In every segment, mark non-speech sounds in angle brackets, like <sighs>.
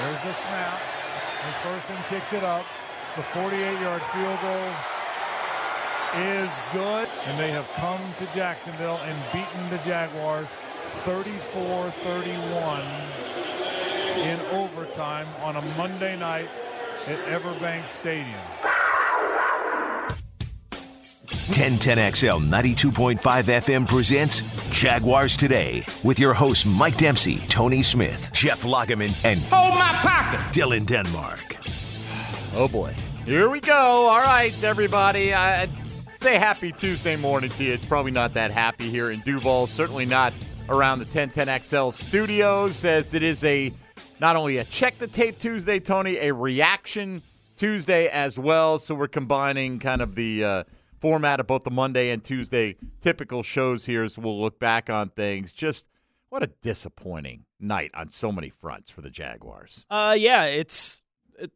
There's the snap. McPherson kicks it up. The 48-yard field goal is good. And they have come to Jacksonville and beaten the Jaguars 34-31 in overtime on a Monday night at Everbank Stadium. 1010XL 92.5 FM presents Jaguars Today with your hosts Mike Dempsey, Tony Smith, Jeff Lageman, and Hold my pocket. Dylan Denmark. Oh boy. Here we go. All right, everybody. I say happy Tuesday morning to you. It's probably not that happy here in Duval. Certainly not around the 1010XL studios, as it is a not only a check the tape Tuesday, Tony, a reaction Tuesday as well. So we're combining kind of the uh, format of both the Monday and Tuesday typical shows here as we'll look back on things. Just what a disappointing night on so many fronts for the Jaguars. Uh, yeah, it's it,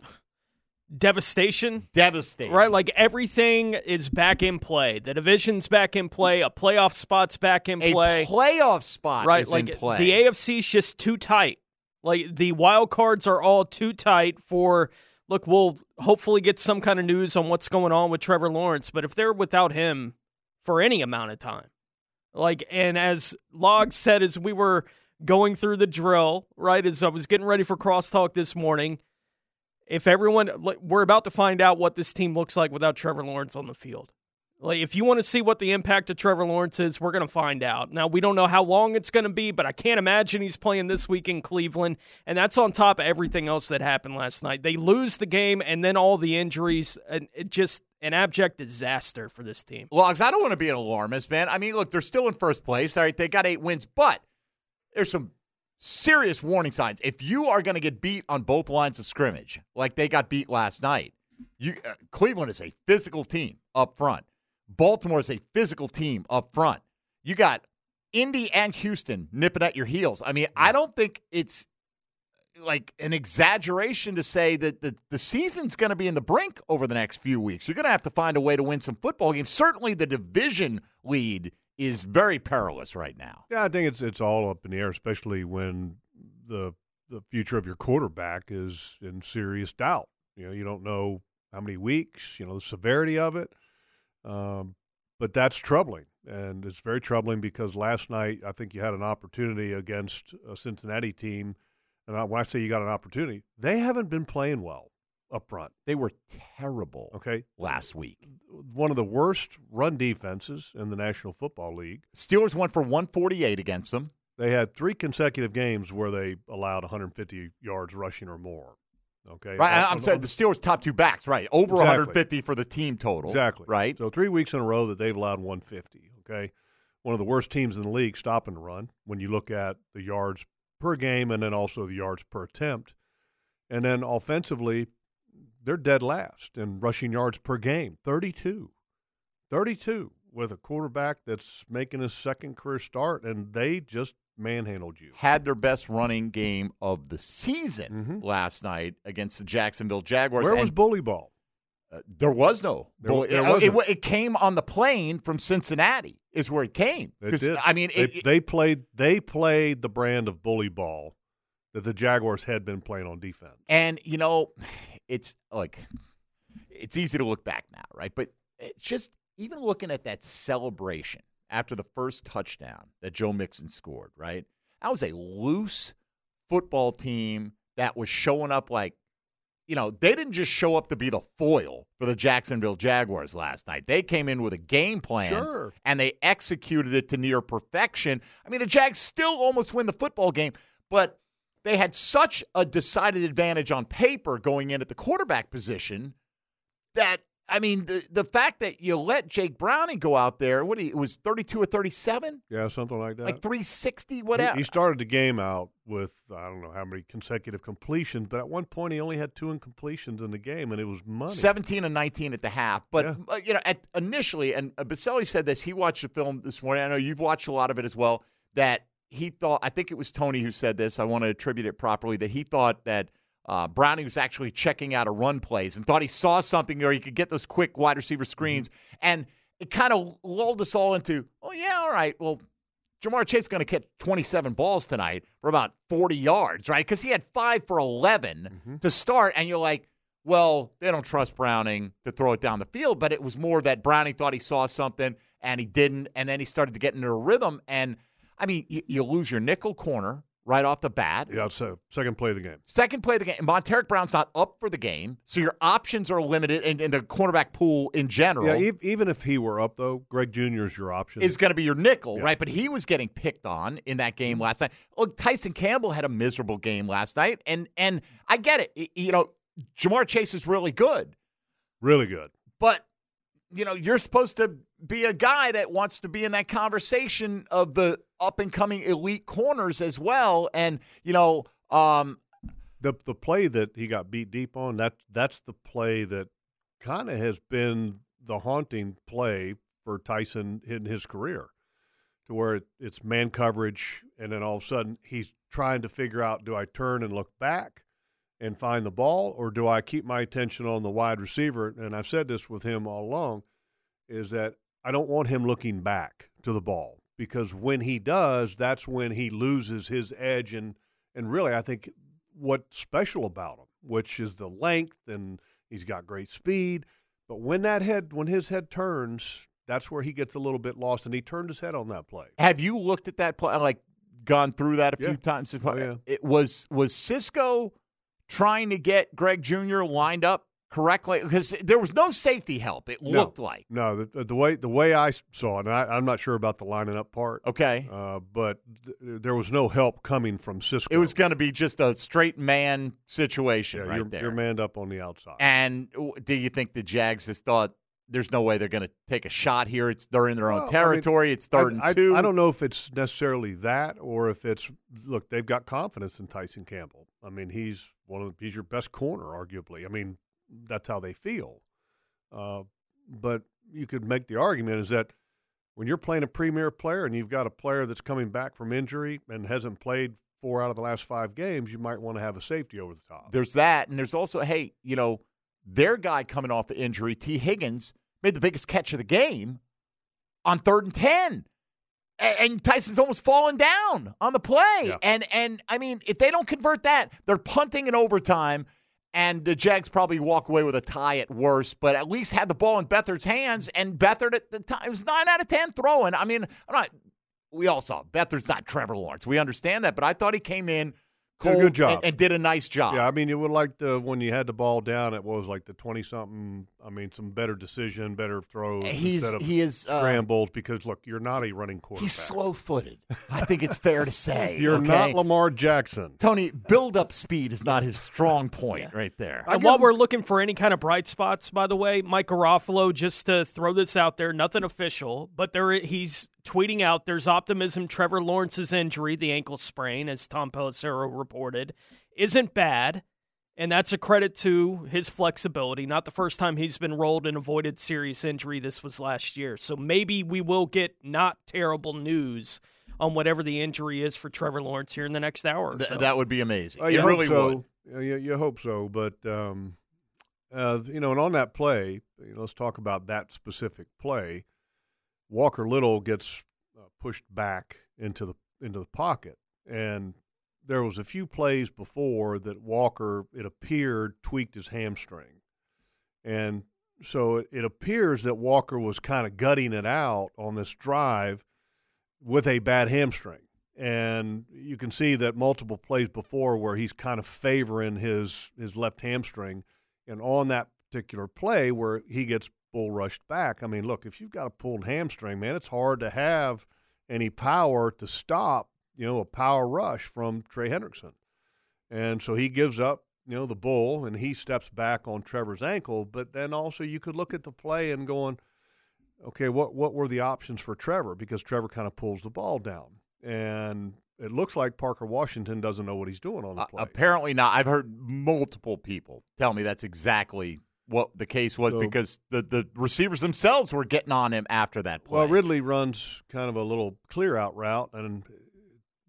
devastation. Devastating. Right, like everything is back in play. The division's back in play. A playoff spot's back in a play. playoff spot right, is like in play. the AFC's just too tight. Like the wild cards are all too tight for. Look, we'll hopefully get some kind of news on what's going on with Trevor Lawrence, but if they're without him for any amount of time, like, and as Log said, as we were going through the drill, right, as I was getting ready for crosstalk this morning, if everyone, we're about to find out what this team looks like without Trevor Lawrence on the field. Like, if you want to see what the impact of Trevor Lawrence is, we're going to find out. Now, we don't know how long it's going to be, but I can't imagine he's playing this week in Cleveland. And that's on top of everything else that happened last night. They lose the game and then all the injuries. And it just an abject disaster for this team. Logs, I don't want to be an alarmist, man. I mean, look, they're still in first place. All right, they got eight wins, but there's some serious warning signs. If you are going to get beat on both lines of scrimmage, like they got beat last night, you uh, Cleveland is a physical team up front. Baltimore is a physical team up front. You got Indy and Houston nipping at your heels. I mean, I don't think it's like an exaggeration to say that the, the season's going to be in the brink over the next few weeks. You're going to have to find a way to win some football games. Certainly, the division lead is very perilous right now. Yeah, I think it's it's all up in the air, especially when the the future of your quarterback is in serious doubt. You know, you don't know how many weeks, you know, the severity of it. Um, but that's troubling, and it's very troubling because last night I think you had an opportunity against a Cincinnati team, and when I say you got an opportunity, they haven't been playing well up front. They were terrible Okay, last week. one of the worst run defenses in the National Football League. Steelers went for 148 against them. They had three consecutive games where they allowed 150 yards rushing or more. Okay, Right, I'm sorry, the Steelers top two backs, right? Over Exactly. 150 for the team total. Exactly. Right? So three weeks in a row that they've allowed 150. Okay. One of the worst teams in the league stopping the run when you look at the yards per game and then also the yards per attempt. And then offensively, they're dead last in rushing yards per game 32. 32 with a quarterback that's making his second career start, and they just manhandled you. Had their best running game of the season Mhm. last night against the Jacksonville Jaguars. Where and was bully ball? Uh, there was no. There- bully. there it, it, it came on the plane from Cincinnati. Is where it came. It. I mean, they, they played they played the brand of bully ball that the Jaguars had been playing on defense. and you know, <sighs> it's like it's easy to look back now, right? But it's just even looking at that celebration after the first touchdown that Joe Mixon scored, right? That was a loose football team that was showing up like you know, they didn't just show up to be the foil for the Jacksonville Jaguars last night. They came in with a game plan Sure. and they executed it to near perfection. I mean, the Jags still almost win the football game, but they had such a decided advantage on paper going in at the quarterback position that I mean, the the fact that you let Jake Browning go out there, what he it was 32 or 37, Yeah, something like that. like 360 He- whatever. He, started the game out with I don't know how many consecutive completions, but at one point he only had two incompletions in the game, and it was money. 17 and 19 at the half. But, Yeah. uh, you know, at, initially, and uh, Baselli said this, he watched the film this morning. I know you've watched a lot of it as well, that he thought, I think it was Tony who said this. I want to attribute it properly, that he thought that uh, Browning was actually checking out a run plays and thought he saw something there. He could get those quick wide receiver screens. And it kind of lulled us all into, oh, yeah, all right, well, Ja'Marr Chase is going to catch 27 balls tonight for about 40 yards, right? Because he had five for 11 Mhm. to start, and you're like, well, they don't trust Browning to throw it down the field, but it was more that Browning thought he saw something and he didn't, and then he started to get into a rhythm. And I mean, you, you lose your nickel corner right off the bat. Yeah, so second play of the game. Second play of the game, And Montaric Brown's not up for the game, so your options are limited in, in the cornerback pool in general. Yeah, e- even if he were up though, Greg Junior is your option. is going to be your nickel, Yeah. right? But he was getting picked on in that game last night. Look, Tyson Campbell had a miserable game last night, and and I get it. You know, Ja'Marr Chase is really good, really good. You know, you're supposed to be a guy that wants to be in that conversation of the up and coming elite corners as well. And you know, um, The the play that he got beat deep on that that's the play that kind of has been the haunting play for Tyson in his career, to where it, it's man coverage, and then all of a sudden he's trying to figure out: do I turn and look back and find the ball, or do I keep my attention on the wide receiver? And I've said this with him all along, is that I don't want him looking back to the ball because when he does, that's when he loses his edge and and really I think what's special about him, which is the length and he's got great speed. But when that head, when his head turns, that's where he gets a little bit lost, and he turned his head on that play. have you looked at that play? Like gone through that a Yeah. few times? Oh, yeah. It was was Cisco trying to get Greg Junior lined up correctly because there was no safety help. It No. looked like No, the, the way the way I saw it, and I, I'm not sure about the lining up part, okay. uh, but th- there was no help coming from Cisco. It was going to be just a straight man situation yeah, right you're, there. you're manned up on the outside. and w- do you think the Jags just thought there's no way they're going to take a shot here? It's they're in their Well, I own mean, territory. it's third I, and I- two. I don't know if it's necessarily that or if it's look, they've got confidence in Tyson Campbell. I mean, he's one of he's your best corner, arguably. I mean, that's how they feel. Uh, but you could make the argument is that when you're playing a premier player and you've got a player that's coming back from injury and hasn't played four out of the last five games, you might want to have a safety over the top. There's that, and there's also hey, you know, their guy coming off the injury, Tee Higgins, made the biggest catch of the game on third and ten. And Tyson's almost fallen down on the play. Yeah. And and I mean, if they don't convert that, they're punting in overtime, and the Jags probably walk away with a tie at worst, but at least had the ball in Beathard's hands. And Beathard at the time it was nine out of ten throwing. I mean, I'm not. We all saw Beathard's not Trevor Lawrence. We understand that, but I thought he came in cold good job. And, and did a nice job. Yeah, I mean, you would like to when you had the ball down. It was like the twenty something. I mean, some better decision, better throws He's instead of he is uh, scrambles. Because look, you're not a running quarterback. he's slow footed. I think it's fair to say. <laughs> You're okay? not Lamar Jackson. Tony. Build up speed is not his strong point right there. And while we're looking for any kind of bright spots, by the way, Mike Garafolo, just to throw this out there, nothing official, but there he's tweeting out there's optimism Trevor Lawrence's injury, the ankle sprain, as Tom Pelissero reported, isn't bad. And that's a credit to his flexibility. Not the first time he's been rolled and avoided serious injury. This was last year. So maybe we will get not terrible news on whatever the injury is for Trevor Lawrence here in the next hour. Or Th- that would be amazing. Uh, you it hope really so. would. Uh, You, you hope so, but um, uh, you know, and on that play, you know, let's talk about that specific play. Walker Little gets uh, pushed back into the into the pocket, and there was a few plays before that Walker, it appeared, tweaked his hamstring, and so it, it appears that Walker was kind of gutting it out on this drive with a bad hamstring. And you can see that multiple plays before where he's kind of favoring his his left hamstring, and on that particular play where he gets bull rushed back. I mean, look, if you've got a pulled hamstring, man, it's hard to have any power to stop, you know, a power rush from Trey Hendrickson. And so he gives up, you know, the bull and he steps back on Trevor's ankle. But then also you could look at the play and going, okay, what what were the options for Trevor? Because Trevor kind of pulls the ball down. And it looks like Parker Washington doesn't know what he's doing on the Uh, play. apparently not. I've heard multiple people tell me that's exactly what the case was So- because the, the receivers themselves were getting on him after that play. Well, Ridley runs kind of a little clear out route, and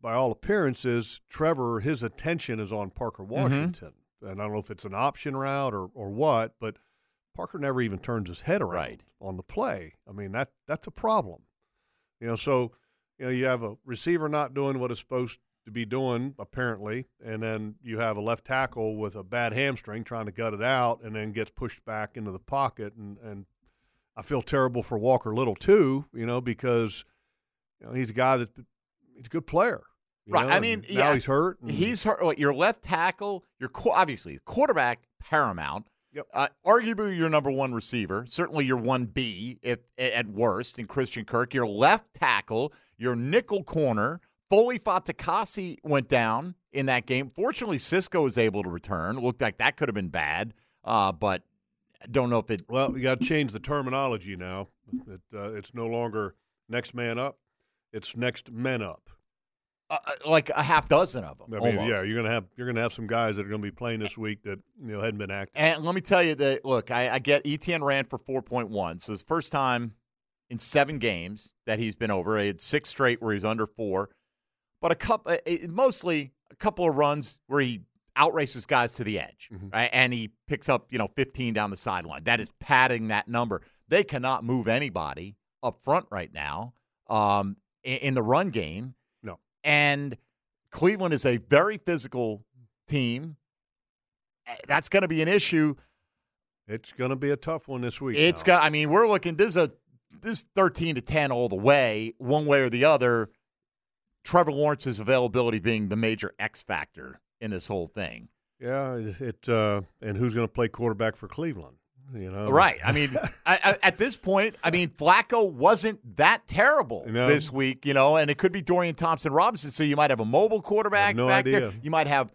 by all appearances, Trevor his attention is on Parker Mm-hmm. Washington, and I don't know if it's an option route or or what, but Parker never even turns his head around Right. on the play. I mean that that's a problem, you know. So you know, you have a receiver not doing what it's supposed to be doing, apparently, and then you have a left tackle with a bad hamstring trying to gut it out and then gets pushed back into the pocket. And, and I feel terrible for Walker Little, too, you know, because you know, he's a guy that he's a good player. Right. Know? I mean, now yeah, he's hurt. He's hurt. Your left tackle, your obviously quarterback paramount. Yep. Uh, arguably your number one receiver, certainly your one B if at worst in Christian Kirk. Your left tackle, your nickel corner, Foley Fatukasi went down in that game. Fortunately, Cisco was able to return. Looked like that could have been bad, uh, but don't know if it. Well, we got to change the terminology now. It, uh, it's no longer next man up; it's next men up. Uh, like a half dozen of them. I mean, yeah, you're gonna have you're gonna have some guys that are gonna be playing this week that you know hadn't been active. And let me tell you that look, I, I get ETN ran for 4.1, so it's first time in seven games that he's been over. He had six straight where he's under four, but a couple, mostly a couple of runs where he outraces guys to the edge, Mhm. right? And he picks up you know 15 down the sideline. That is padding that number. They cannot move anybody up front right now um, in, in the run game. And Cleveland is a very physical team. Eh, That's going to be an issue. It's gonna be a tough one this week. It's now. got. I mean, we're looking. This is a this is thirteen to ten all the way, one way or the other. Trevor Lawrence's availability being the major X factor in this whole thing. yeah. It, uh, and who's gonna play quarterback for Cleveland? You know, Right. I mean, <laughs> I, I, at this point, I mean, Flacco wasn't that terrible No. this week, you know, and it could be Dorian Thompson Robinson. So you might have a mobile quarterback no back there. You might have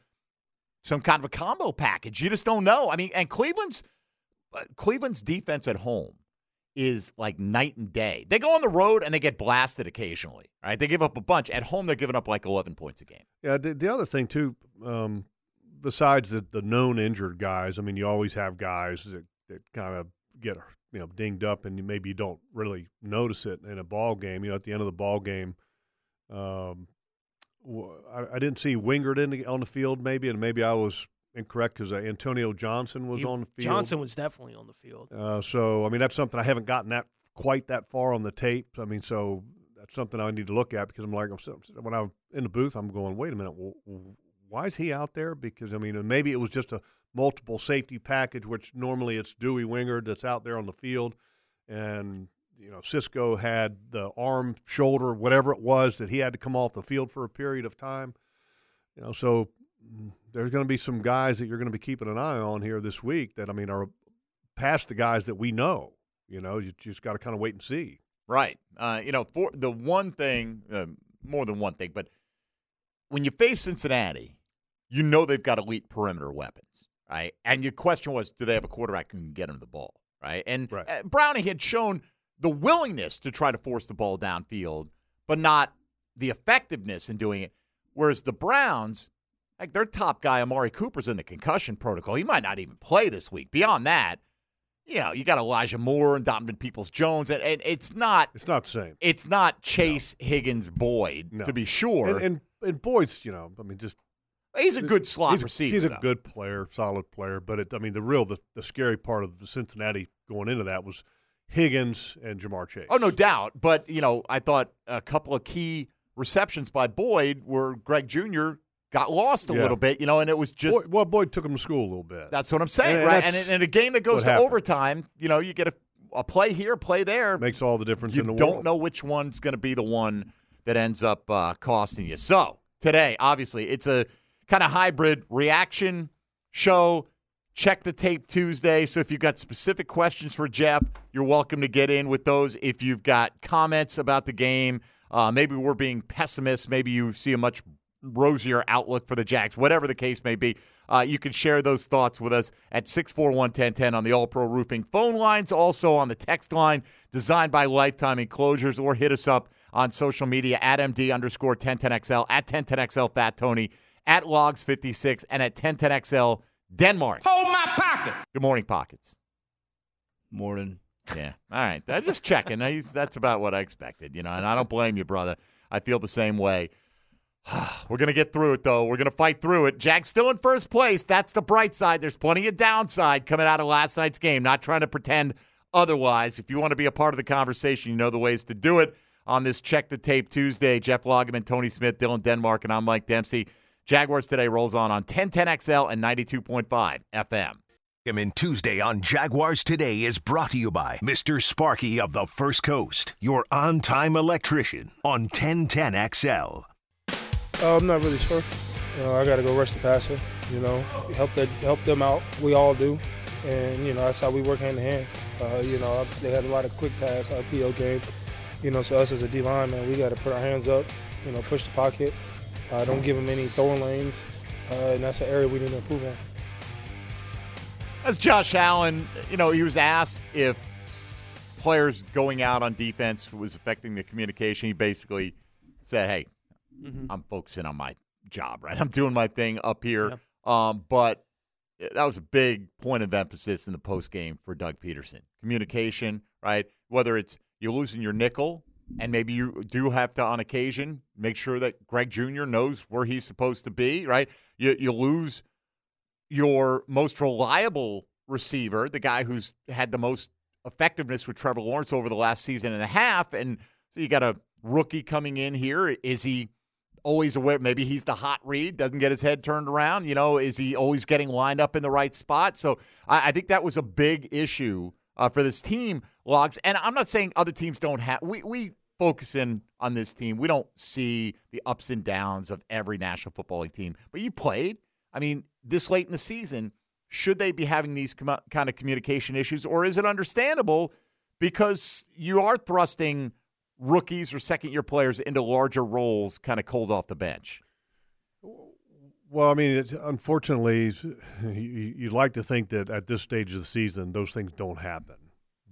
some kind of a combo package. You just don't know. I mean, and Cleveland's uh, Cleveland's defense at home is like night and day. They go on the road and they get blasted occasionally. Right? They give up a bunch. At home, they're giving up like 11 points a game. Yeah, the, the other thing too, um, besides the, the known injured guys, I mean, you always have guys that, that kind of get you know dinged up, and maybe you don't really notice it in a ball game. You know, at the end of the ball game, um, I, I didn't see Wingard in the, on the field, maybe, and maybe I was incorrect because uh, Antonio Johnson was He- on the field. Johnson was definitely on the field. Uh, so I mean, that's something I haven't gotten that quite that far on the tape. I mean, so that's something I need to look at because I'm like, I'm, when I'm in the booth, I'm going, wait a minute, why is he out there? Because I mean, maybe it was just a multiple safety package, which normally it's Dewey Wingard that's out there on the field, and you know, Cisco had the arm, shoulder, whatever it was that he had to come off the field for a period of time. You know, so mm, there's going to be some guys that you're going to be keeping an eye on here this week that I mean are past the guys that we know. You know, you just got to kind of wait and see. Right. Uh, you know, for the one thing, uh, more than one thing, but when you face Cincinnati, you know they've got elite perimeter weapons, right? And your question was, do they have a quarterback who can get them the ball, right? And Right. uh, Browning had shown the willingness to try to force the ball downfield, but not the effectiveness in doing it. Whereas the Browns, like their top guy, Amari Cooper's in the concussion protocol. He might not even play this week. Beyond that, you know, you got Elijah Moore and Donovan Peoples Jones, and, and it's not It's not the same. it's not Chase Higgins Boyd No. to be sure. And, and and Boyd's, you know, I mean, just he's a good slot he's, a- receiver. He's a though. good player, solid player. But it, I mean, the real the, the scary part of the Cincinnati going into that was Higgins and Ja'Marr Chase. Oh, no doubt. But you know, I thought a couple of key receptions by Boyd where Greg Junior got lost a Yeah. little bit. You know, and it was just Boyd, well, Boyd took him to school a little bit. that's what I'm saying, And right? And that's in a game that goes to overtime, you know, you get a, a play here, play there. makes all the difference you in the world. don't world. know which one's going to be the one that ends up uh, costing you. So today, obviously, it's a kind of hybrid reaction show. Check the tape Tuesday. So if you've got specific questions for Jeff, you're welcome to get in with those. If you've got comments about the game, uh, maybe we're being pessimists. Maybe you see a much rosier outlook for the Jags, whatever the case may be. Uh, you can share those thoughts with us at 641 1010 on the All Pro Roofing phone lines, also on the text line designed by Lifetime Enclosures, or hit us up on social media at MD underscore 1010XL, at 1010XL Fat Tony, at Logs56, and at 1010XL Denmark. Hold my pocket. Good morning, Pockets. Morning. Yeah. All right. I'm just checking. He's, that's about what I expected, you know, and I don't blame you, brother. I feel the same way. <sighs> We're going to get through it, though. We're going to fight through it. Jack's still in first place. That's the bright side. There's plenty of downside coming out of last night's game. Not trying to pretend otherwise. If you want to be a part of the conversation, you know the ways to do it. on this Check the Tape Tuesday. Jeff Lageman, Tony Smith, Dylan Denmark, and I'm Mike Dempsey. Jaguars today rolls on on 1010XL and 92.5 FM. In Tuesday on Jaguars Today is brought to you by Mr. Sparky of the First Coast, your on time electrician on 1010XL. Uh, I'm not really sure. You know, I got to go rush the passer. You know, help that help them out. We all do, and you know that's how we work hand in hand. Uh, you know, obviously they had a lot of quick pass RPO game. You know, so us as a D line man, we got to put our hands up. You know, push the pocket. Uh, don't give them any throwing lanes, uh, and that's an area we need to improve on. As Josh Allen, you know, he was asked if players going out on defense was affecting the communication. He basically said, "Hey, mm-hmm. I'm focusing on my job, right? I'm doing my thing up here." Um, but that was a big point of emphasis in the post game for Doug Pederson. Communication, right? Whether it's you're losing your nickel, and maybe you do have to, on occasion, make sure that Greg Junior knows where he's supposed to be, right? You, you lose your most reliable receiver, the guy who's had the most effectiveness with Trevor Lawrence over the last season and a half. And so you got a rookie coming in here. Is he always aware? Maybe he's the hot read, doesn't get his head turned around. You know, is he always getting lined up in the right spot? So I, I think that was a big issue uh, for this team, Logs. And I'm not saying other teams don't have. We we focus in on this team. We don't see the ups and downs of every National Football League team, but you played. I mean, this late in the season, should they be having these com- kind of communication issues, or is it understandable because you are thrusting rookies or second year players into larger roles, kind of cold off the bench? Well, I mean, it, unfortunately, you, would like to think that at this stage of the season, those things don't happen,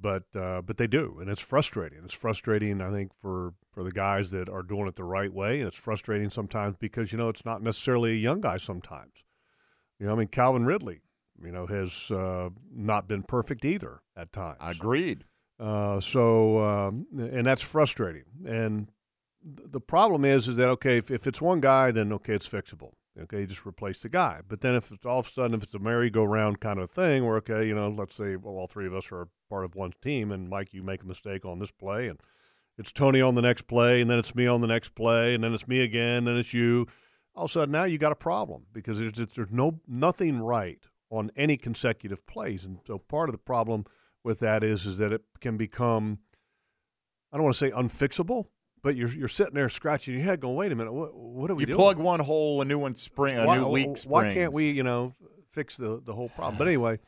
but uh, but they do, and it's frustrating. It's frustrating, I think, for for the guys that are doing it the right way, and it's frustrating sometimes because you know it's not necessarily a young guy sometimes. You know, I mean, Calvin Ridley, you know, has uh, not been perfect either at times. Agreed. Uh, so, um, and that's frustrating. And the problem is, is that okay, if, if it's one guy, then okay, it's fixable. Okay, just replace the guy. But then if it's all of a sudden, if it's a merry-go-round kind of thing, where okay, you know, let's say well, all three of us are part of one team, and Mike, you make a mistake on this play, and it's Tony on the next play, and then it's me on the next play, and then it's me again, and then it's you all of a sudden now you got a problem because there's, there's no nothing right on any consecutive plays, and so part of the problem with that is is that it can become I don't want to say unfixable, but you're you're sitting there scratching your head, going, "Wait a minute, what, what are we you doing?" You plug one hole, a new one spring, a why, new leak springs. Why can't we, you know, fix the the whole problem? But anyway,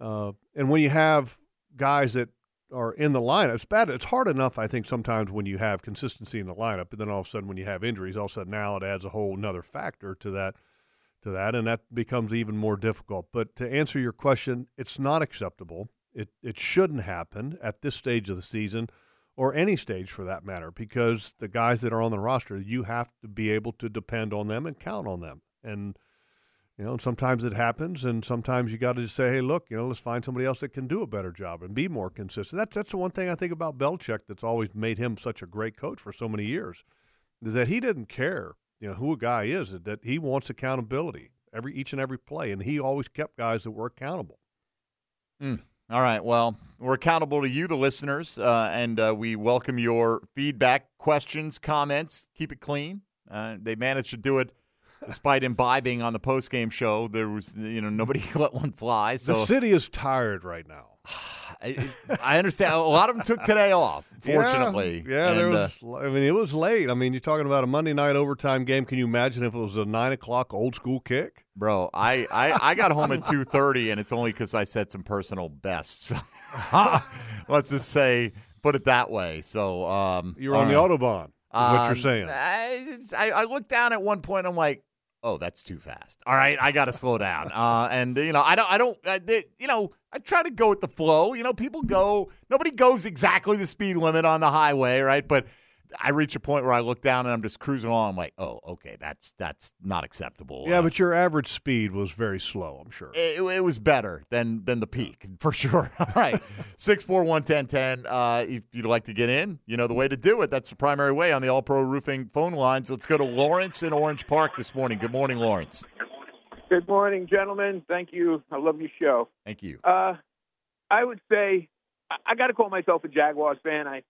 uh, and when you have guys that are in the lineup. It's bad. It's hard enough, I think, sometimes when you have consistency in the lineup, but then all of a sudden when you have injuries, all of a sudden now it adds a whole another factor to that, to that, and that becomes even more difficult. But to answer your question, it's not acceptable. It it shouldn't happen at this stage of the season, or any stage for that matter, because the guys that are on the roster, you have to be able to depend on them and count on them, and you know, sometimes it happens, and sometimes you got to just say, "Hey, look, you know, let's find somebody else that can do a better job and be more consistent." That's that's the one thing I think about Belichick that's always made him such a great coach for so many years, is that he didn't care, you know, who a guy is. That he wants accountability every each and every play, and he always kept guys that were accountable. Mm. All right. Well, we're accountable to you, the listeners, uh, and uh, we welcome your feedback, questions, comments. Keep it clean. Uh, they managed to do it despite imbibing on the post game show. There was, you know, nobody <laughs> let one fly. So the city is tired right now. I, I, understand. A lot of them took today off. <laughs> Fortunately, yeah, yeah and, there was. Uh, I mean, it was late. I mean, you're talking about a Monday night overtime game. Can you imagine if it was a nine o'clock old school kick? Bro, I I, I got home at two thirty, and it's only because I set some personal bests. <laughs> Let's just say, put it that way. So um, you're on the autobahn. Um, what you're um, saying? I, I looked down at one point. I'm like, oh, that's too fast. All right, I got to slow down. Uh, and you know, I don't, I don't, they, you know, I try to go with the flow. You know, people go, nobody goes exactly the speed limit on the highway, right? But I reach a point where I look down and I'm just cruising along. I'm like, oh, okay, that's that's not acceptable. Yeah, uh, but your average speed was very slow. I'm sure it, it was better than than the peak <laughs> for sure. <laughs> All right, six four one ten ten. Uh, if you'd like to get in, you know the way to do it. That's the primary way on the All Pro Roofing phone lines. Let's go to Lawrence in Orange Park this morning. Good morning, Lawrence. Good morning, gentlemen. Thank you. I love your show. Thank you. Uh, I would say I, I got to call myself a Jaguars fan. I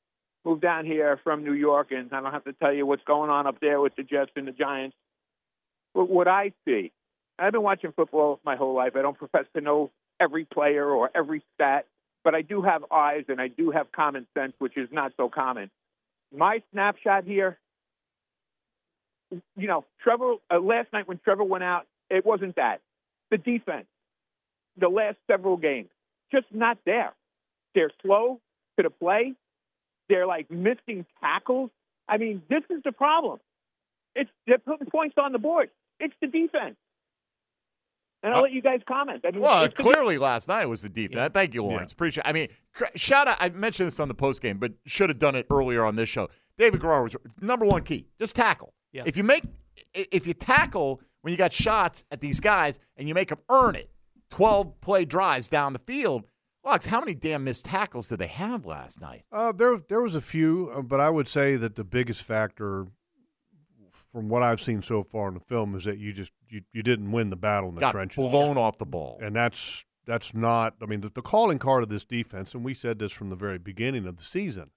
moved down here from New York, and I don't have to tell you what's going on up there with the Jets and the Giants. But what I see, I've been watching football my whole life. I don't profess to know every player or every stat, but I do have eyes and I do have common sense, which is not so common. My snapshot here, you know, Trevor, uh, last night when Trevor went out, it wasn't that. The defense, the last several games, just not there. They're slow to the play. They're like missing tackles. I mean, this is the problem. It's they're putting points on the board. It's the defense. And I'll Uh, let you guys comment. I mean, Well, it's the clearly last night was the defense. Thank you, Lawrence. Appreciate. I mean, cr- shout out. I mentioned this on the post game, but should have done it earlier on this show. David Guerrero was number one key. Just tackle. Yeah. If you make, if you tackle when you got shots at these guys and you make them earn it, twelve play drives down the field. Lux, how many damn missed tackles did they have last night? Uh, there, there was a few, uh, but I would say that the biggest factor, from what I've seen so far in the film, is that you just you, you didn't win the battle in the Got trenches, blown off the ball. and that's that's not. I mean, the, the calling card of this defense, and we said this from the very beginning of the season,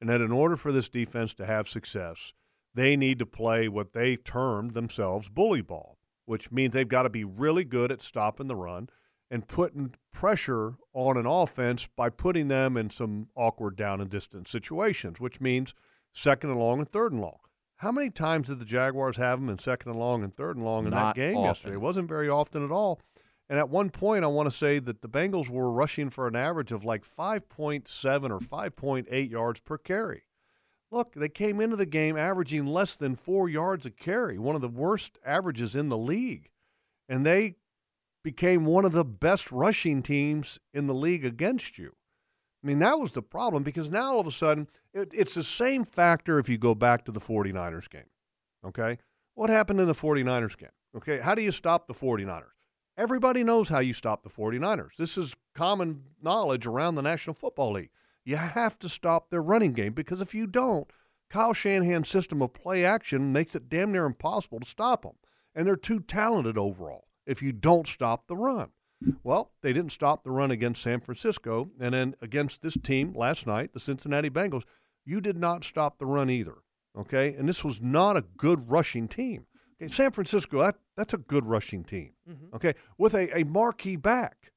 and that in order for this defense to have success, they need to play what they termed themselves bully ball, which means they've got to be really good at stopping the run and putting pressure on an offense by putting them in some awkward down and distance situations, which means second and long and third and long. How many times did the Jaguars have them in second and long and third and long in Not that game often. yesterday? It wasn't very often at all. And at one point, I want to say that the Bengals were rushing for an average of like 5.7 or 5.8 yards per carry. Look, they came into the game averaging less than four yards a carry, one of the worst averages in the league. And they became one of the best rushing teams in the league against you. I mean, that was the problem because now all of a sudden, it, it's the same factor if you go back to the 49ers game. Okay? What happened in the 49ers game? Okay? How do you stop the 49ers? Everybody knows how you stop the 49ers. This is common knowledge around the National Football League. You have to stop their running game because if you don't, Kyle Shanahan's system of play action makes it damn near impossible to stop them. And they're too talented overall if you don't stop the run. Well, they didn't stop the run against San Francisco. And then against this team last night, the Cincinnati Bengals, you did not stop the run either. Okay. And this was not a good rushing team. Okay. San Francisco, that, that's a good rushing team. Okay. With a, a marquee back.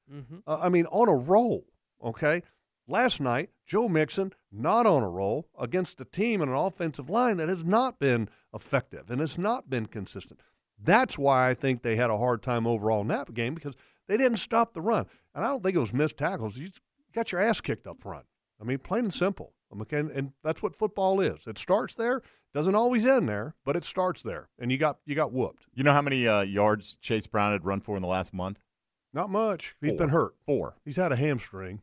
Uh, I mean, on a roll. Okay. Last night, Joe Mixon not on a roll against a team and an offensive line that has not been effective and has not been consistent. That's why I think they had a hard time overall in that game because they didn't stop the run. And I don't think it was missed tackles. You got your ass kicked up front. I mean, plain and simple. Okay, and, and that's what football is. It starts there, doesn't always end there, but it starts there. And you got you got whooped. You know how many uh, yards Chase Brown had run for in the last month? Not much. He's been hurt. Four. He's had a hamstring.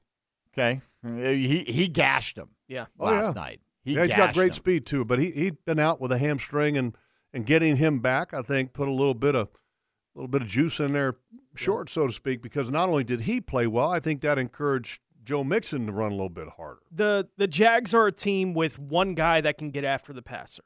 Okay, he he gashed him Yeah. Oh, last yeah. night. He yeah, he's got great him. speed too, but he he'd been out with a hamstring and and getting him back, I think, put a little bit of a little bit of juice in there, short, so to speak, because not only did he play well, I think that encouraged Joe Mixon to run a little bit harder. The the Jags are a team with one guy that can get after the passer.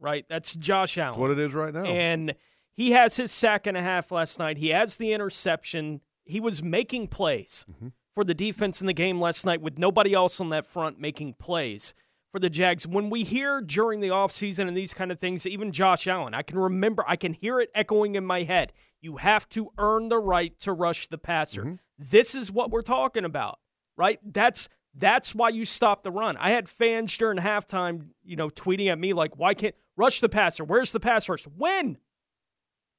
Right? That's Josh Allen. That's what it is right now. And he has his sack and a half last night. He has the interception. He was making plays Mm-hmm. for the defense in the game last night with nobody else on that front making plays for the Jags. When we hear during the offseason and these kind of things, even Josh Allen, I can remember, I can hear it echoing in my head. You have to earn the right to rush the passer. Mm-hmm. This is what we're talking about, right? That's that's why you stop the run. I had fans during halftime, you know, tweeting at me like, "Why can't rush the passer? Where's the pass rush? When?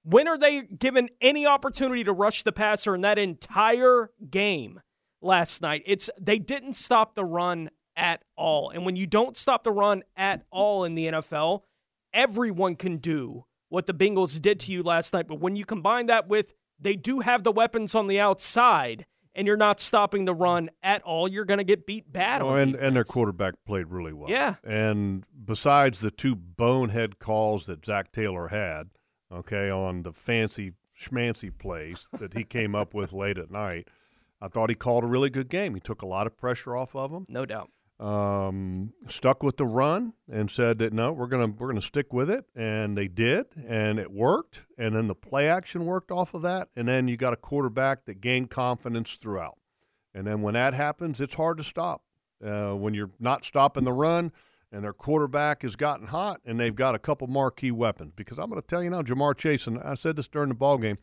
When are they given any opportunity to rush the passer in that entire game last night? It's they didn't stop the run at all. And when you don't stop the run at all in the NFL, everyone can do what the Bengals did to you last night. But when you combine that with they do have the weapons on the outside and you're not stopping the run at all, you're going to get beat bad Oh, and, and their quarterback played really well. Yeah. And besides the two bonehead calls that Zac Taylor had, okay, on the fancy schmancy plays that he came up with late at night, I thought he called a really good game. He took a lot of pressure off of him. No doubt. Um, stuck with the run and said that no, we're gonna we're gonna stick with it, and they did, and it worked. And then the play action worked off of that, and then you got a quarterback that gained confidence throughout. And then when that happens, it's hard to stop. uh, when you're not stopping the run and their quarterback has gotten hot and they've got a couple marquee weapons. Because I'm going to tell you now, Ja'Marr Chase, and I said this during the ball game.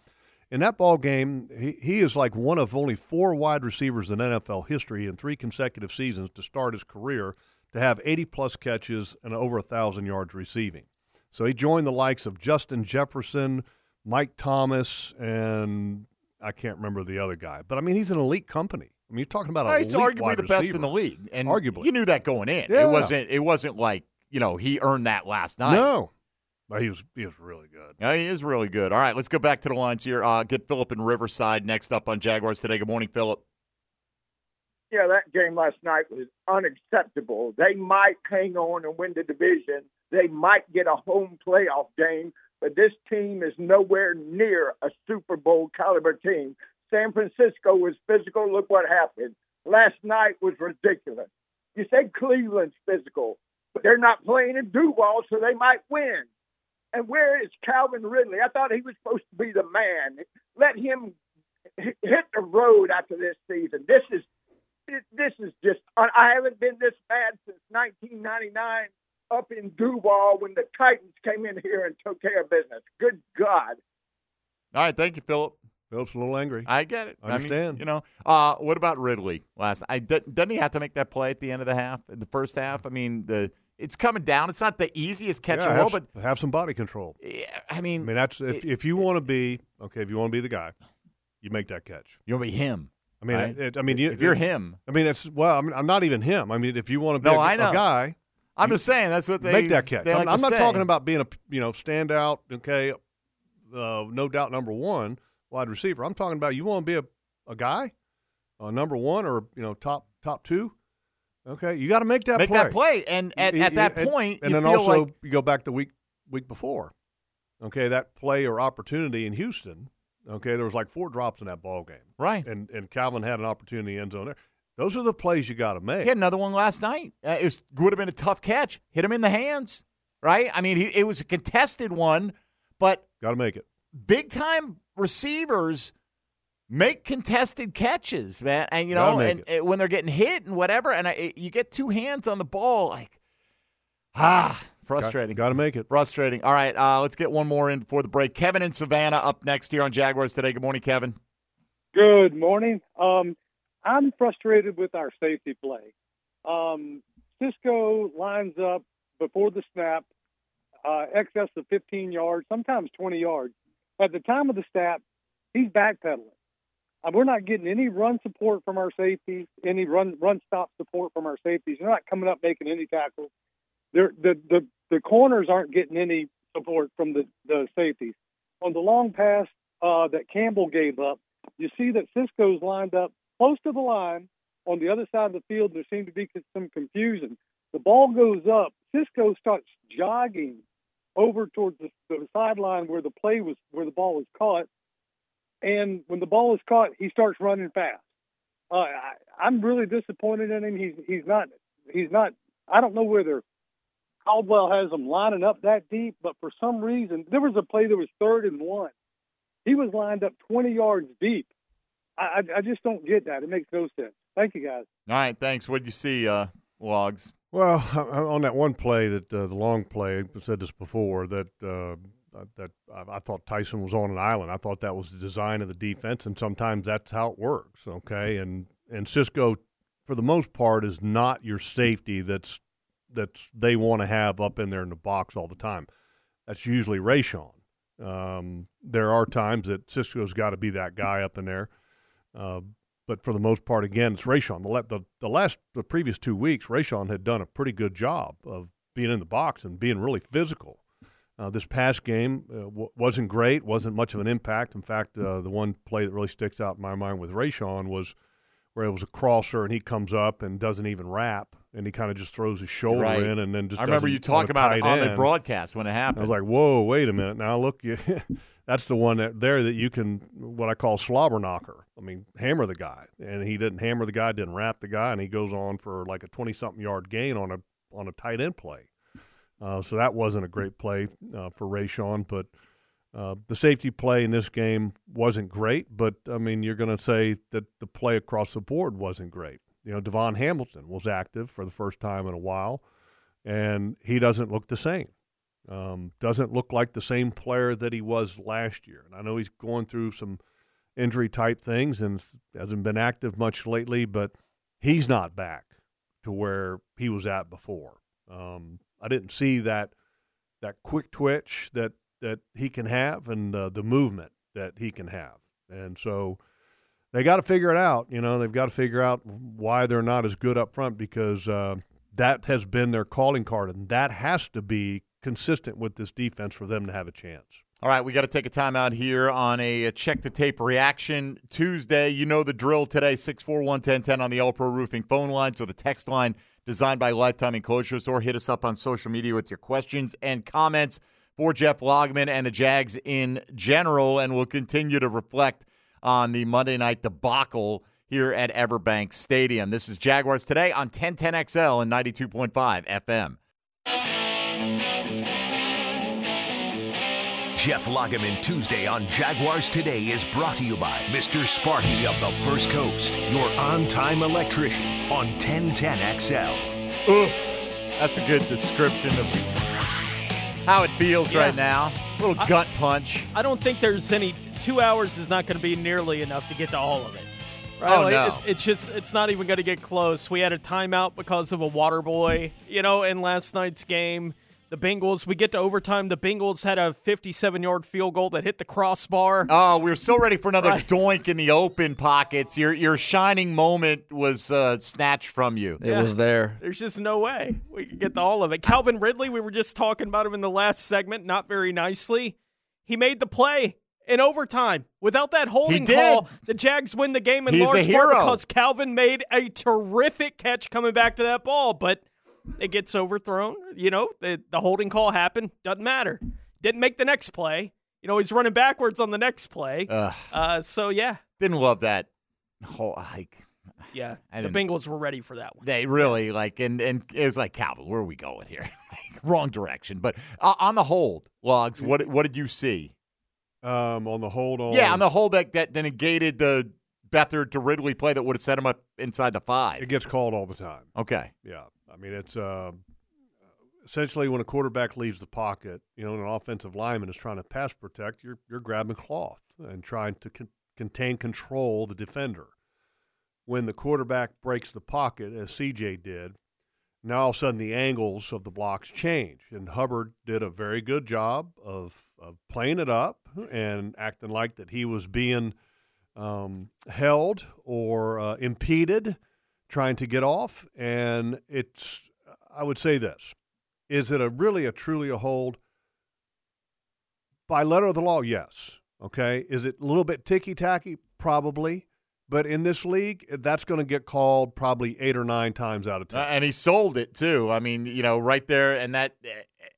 In that ball game, he, he is like one of only four wide receivers in NFL history in three consecutive seasons to start his career to have 80 plus catches and over a thousand yards receiving. So he joined the likes of Justin Jefferson, Mike Thomas, and I can't remember the other guy. But I mean, he's an elite company. I mean, you're talking about a he's arguably the best in the league, and Arguably. you knew that going in. Yeah. It wasn't. It wasn't like you know he earned that last night. No, but he was he was really good. Yeah, he is really good. All right, let's go back to the lines here. Uh, get Philip in Riverside next up on Jaguars today. Good morning, Philip. Yeah, that game last night was unacceptable. They might hang on and win the division. They might get a home playoff game, but this team is nowhere near a Super Bowl caliber team. San Francisco was physical. Look what happened. Last night was ridiculous. You say Cleveland's physical, but they're not playing in Duval, so they might win. And where is Calvin Ridley? I thought he was supposed to be the man. Let him hit the road after this season. This is this is just I haven't been this bad since 1999 up in Duval when the Titans came in here and took care of business. Good God. All right, thank you, Philip. Philip's a little angry. I get it. I mean, Understand. you know, uh, what about Ridley last? I doesn't he have to make that play at the end of the half, the first half? I mean, the it's coming down. It's not the easiest catch yeah, in the have, but have some body control. yeah, I mean, I mean, that's if, if you want to be okay. If you want to be the guy, you make that catch. you'll be him. I mean, Right. it, I mean, you, if you're him, I mean, it's well. I mean, I'm not even him. I mean, if you want to be No, a, I a know. guy, I'm You just saying that's what they make that catch. I'm, like I'm not say. talking about being a you know standout. Okay, uh, no doubt number one wide receiver. I'm talking about you want to be a, a guy, uh, number one or you know top top two. Okay, you got to make that make play. that play, and at, at that and- point, and then also like you go back the week week before. Okay, that play or opportunity in Houston. Okay, there was like four drops in that ball game, right. and and Calvin had an opportunity in the end zone there. Those are the plays you got to make. He had another one last night. Uh, it was, would have been a tough catch. Hit him in the hands, right? I mean, he, it was a contested one, but Got to make it. big time receivers make contested catches, man. And you know, make and when they're getting hit and whatever, and I, you get two hands on the ball, like ah, frustrating. Got to make it. Frustrating. All right, uh, let's get one more in before the break. Kevin and Savannah up next here on Jaguars today. Good morning, Kevin. Good morning. Um, I'm frustrated with our safety play. Um, Cisco lines up before the snap, uh, excess of 15 yards, sometimes 20 yards. At the time of the snap, he's backpedaling. Uh, we're not getting any run support from our safeties, any run run stop support from our safeties. They're not coming up making any tackles. They're, the the the corners aren't getting any support from the the safeties. On the long pass uh, that Campbell gave up, you see that Cisco's lined up close to the line on the other side of the field. There seemed to be some confusion. The ball goes up. Cisco starts jogging over towards the, the sideline where the play was, where the ball was caught. And when the ball is caught, he starts running fast. Uh, I, I'm really disappointed in him. He's he's not he's not. I don't know whether Caldwell has him lining up that deep, but for some reason there was a play that was third and one. He was lined up 20 yards deep. I, I, I just don't get that. It makes no sense. Thank you, guys. All right, thanks. What would you see, uh, Logs? Well, <laughs> on that one play that uh, the long play, I said this before that uh, that I, I thought Tyson was on an island. I thought that was the design of the defense, and sometimes that's how it works. Okay, and and Cisco, for the most part, is not your safety. That's that's they want to have up in there in the box all the time. That's usually Rayshawn. Um, there are times that Cisco's got to be that guy up in there. Uh, but for the most part, again, it's Rayshawn. The, the, the last, the previous two weeks, Rayshawn had done a pretty good job of being in the box and being really physical. Uh, this past game uh, w- wasn't great, wasn't much of an impact. In fact, uh, the one play that really sticks out in my mind with Rayshawn was where it was a crosser and he comes up and doesn't even wrap and he kind of just throws his shoulder Right. in and then just I remember you talking about it on the broadcast when it happened. I was like, "Whoa, wait a minute! Now look, you, <laughs> that's the one that there that you can what I call slobber knocker. I mean, hammer the guy, and he didn't hammer the guy, didn't wrap the guy, and he goes on for like a twenty something yard gain on a on a tight end play. Uh, so that wasn't a great play uh, for Rayshawn, but uh, the safety play in this game wasn't great. But I mean, you're going to say that the play across the board wasn't great. you know, DaVon Hamilton was active for the first time in a while, and he doesn't look the same. Um, doesn't look like the same player that he was last year. And I know he's going through some injury type things and hasn't been active much lately, but he's not back to where he was at before. Um, I didn't see that that quick twitch that that he can have and uh, the movement that he can have, and so they got to figure it out. You know, they've got to figure out why they're not as good up front because uh, that has been their calling card, and that has to be consistent with this defense for them to have a chance. All right, we got to take a timeout here on a check the tape reaction Tuesday. You know the drill today 641 1010 on the All Pro Roofing phone line. So the text line designed by Lifetime Enclosures, or hit us up on social media with your questions and comments for Jeff Lageman and the Jags in general. And we'll continue to reflect on the Monday night debacle here at Everbank Stadium. This is Jaguars today on 1010XL and 92.5 FM. Jeff Lageman Tuesday on Jaguars Today is brought to you by Mr. Sparky of the First Coast, your on time electrician on 1010XL. Oof. That's a good description of how it feels Yeah. right now. A little I- gut punch. I don't think there's any. Two hours is not going to be nearly enough to get to all of it. Right? Oh, Like, no. it- it's just, it's not even going to get close. We had a timeout because of a water boy, you know, in last night's game. The Bengals, we get to overtime. The Bengals had a 57 yard field goal that hit the crossbar. Oh, we were so ready for another Right. doink in the open pockets. Your your shining moment was uh, snatched from you. It Yeah. was there. There's just no way we could get to all of it. Calvin Ridley, we were just talking about him in the last segment, not very nicely. He made the play in overtime. Without that holding call, the Jags win the game in He's a large part because Calvin made a terrific catch coming back to that ball, but it gets overthrown. You know, the, the holding call happened. Doesn't matter. Didn't make the next play. You know, he's running backwards on the next play. Uh, so, yeah. didn't love that. Whole like <sighs> Yeah. I The Bengals were ready for that one. they really like and and it was like Calvin, where are we going here? <laughs> like, wrong direction. But uh, on the hold, logs. What what did you see? Um, on the hold on, Yeah, on the hold that that negated the Beathard to Ridley play that would have set him up inside the five. it gets called all the time. Okay. Yeah, I mean it's uh, essentially when a quarterback leaves the pocket, you know, an offensive lineman is trying to pass protect, you're you're grabbing cloth and trying to con- contain control the defender. When the quarterback breaks the pocket, as CJ did, now all of a sudden the angles of the blocks change, and Hubbard did a very good job of of playing it up and acting like that he was being um, held or uh, impeded trying to get off. And it's, I would say this is it a really a truly a hold? By letter of the law, yes. Okay. Is it a little bit ticky tacky? Probably. But in this league, that's going to get called probably eight or nine times out of Uh, ten. and he sold it too. I mean, you know, right there, and that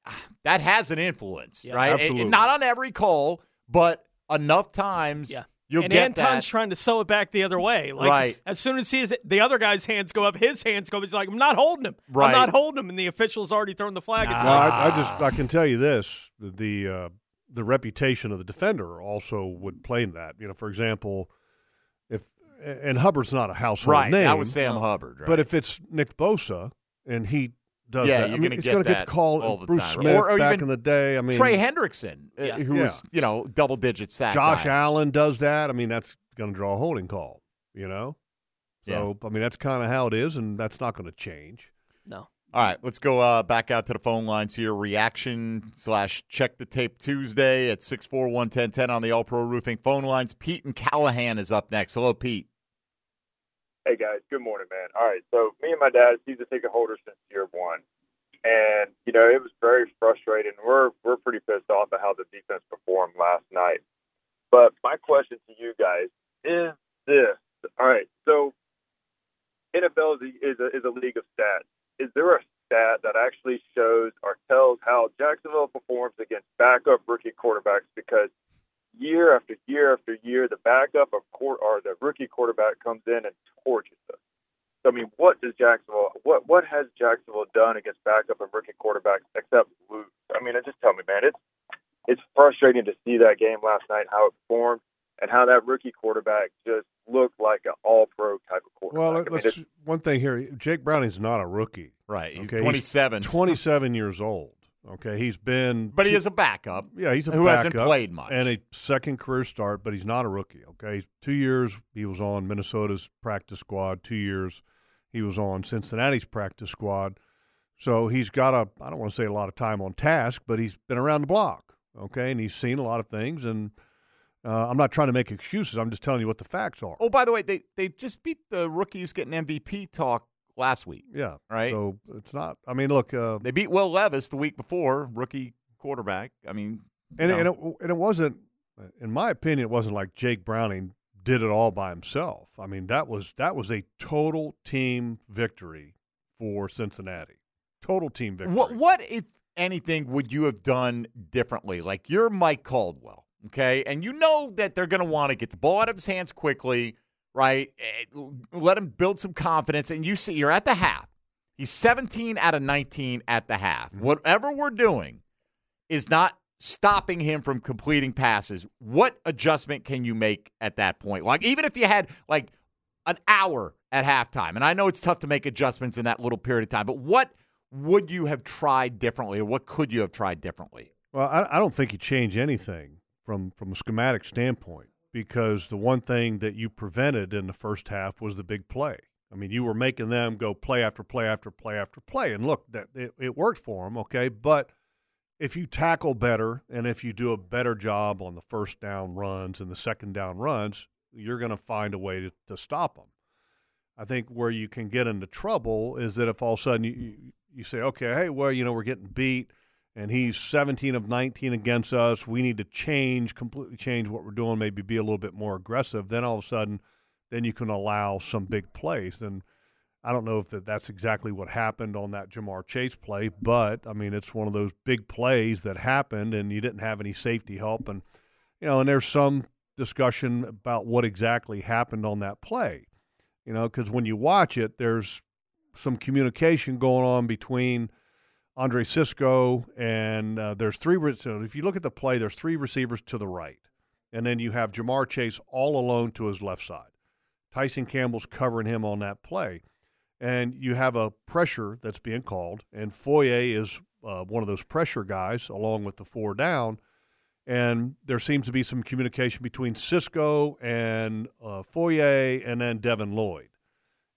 uh, that has an influence, Yeah. right? It- it- Absolutely. not on every call, but enough times. Yeah. You'll and get Anton's that. trying to sell it back the other way. Like, Right. As soon as he the other guy's hands go up, his hands go up. He's like, "I'm not holding him. Right. I'm not holding him." And the official's already thrown the flag. It's Well, like, I, I just I can tell you this: the uh, the reputation of the defender also would play in that. You know, for example, if and Hubbard's not a household right. name, That was Sam Hubbard. Right? but if it's Nick Bosa and he does Yeah, that, you're I mean, gonna it's get gonna get called. all the Bruce time. Smith Or- or back even in the day. I mean, Trey Hendrickson, uh, Yeah. who Yeah. was you know double digit sack. Josh guy. Allen does that. I mean, that's going to draw a holding call. You know, so I mean that's kind of how it is, and that's not going to change. no. All right, let's go uh, back out to the phone lines here. Reaction slash check the tape Tuesday at 641 1010 on the All Pro Roofing phone lines. Pete and Callahan is up next. Hello, Pete. Hey guys, good morning, man. All right, so me and my dad, season ticket holders since year one, and you know it was very frustrating. We're we're pretty pissed off at how the defense performed last night. But my question to you guys is this: All right, so NFL is a, is a, is a league of stats. Is there a stat that actually shows or tells how Jacksonville performs against backup rookie quarterbacks? Because year after year after year, the backup of court or the rookie quarterback comes in and torches us. So I mean, what does Jacksonville? What what has Jacksonville done against backup and rookie quarterbacks except lose? I mean, just tell me, man. It's it's frustrating to see that game last night how it performed. and how that rookie quarterback just looked like an all-pro type of quarterback. Well, let's it's- one thing here. Jake Browning's not a rookie. Right. He's Okay, 27. 27 years old. Okay, he's been, But he is a backup. yeah, he's a who hasn't played much. and a second career start, but he's not a rookie. Okay, he's two years he was on Minnesota's practice squad. Two years he was on Cincinnati's practice squad. So he's got a I don't want to say a lot of time on task, but he's been around the block. Okay, and he's seen a lot of things. And uh, I'm not trying to make excuses. I'm just telling you what the facts are. oh, by the way, they they just beat the rookies getting MVP talk last week. Yeah, Right. So it's not. I mean, look. Uh, They beat Will Levis the week before, rookie quarterback. I mean, And, you and, it, and it wasn't, in my opinion, it wasn't like Jake Browning did it all by himself. I mean, that was that was a total team victory for Cincinnati. Total team victory. What what if anything would you have done differently? Like you're Mike Caldwell, okay, and you know that they're going to want to get the ball out of his hands quickly, right? Eh, Let him build some confidence, and you see you're at the half. He's 17 out of 19 at the half. Whatever we're doing is not stopping him from completing passes. What adjustment can you make at that point? Like even if you had like an hour at halftime, and I know it's tough to make adjustments in that little period of time, but what would you have tried differently, or what could you have tried differently? Well, I, I don't think you change anything from from a schematic standpoint because the one thing that you prevented in the first half was the big play. I mean, you were making them go play after play after play after play, and look, that it, it worked for them. Okay, but if you tackle better and if you do a better job on the first down runs and the second down runs, you're going to find a way to, to stop them. I think where you can get into trouble is that if all of a sudden you, you, you say, okay, hey, well, you know, we're getting beat and he's 17 of 19 against us. We need to change, completely change what we're doing, maybe be a little bit more aggressive. Then all of a sudden, then you can allow some big plays. And I don't know if that, that's exactly what happened on that Ja'Marr Chase play, but I mean, it's one of those big plays that happened, and you didn't have any safety help. And, you know, and there's some discussion about what exactly happened on that play, you know, because when you watch it, there's some communication going on between Andre Cisco and uh, there's three. re- So if you look at the play, there's three receivers to the right, and then you have Ja'Marr Chase all alone to his left side. Tyson Campbell's covering him on that play, and you have a pressure that's being called, and Foye is uh, one of those pressure guys along with the four down. And there seems to be some communication between Cisco and uh, and then Devin Lloyd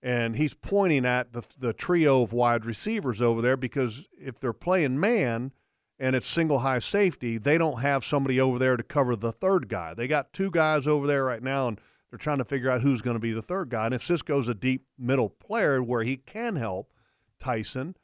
and he's pointing at the the trio of wide receivers over there because if they're playing man and it's single high safety, they don't have somebody over there to cover the third guy. They got two guys over there right now, and they're trying to figure out who's going to be the third guy. And if Cisco's a deep middle player where he can help Tyson,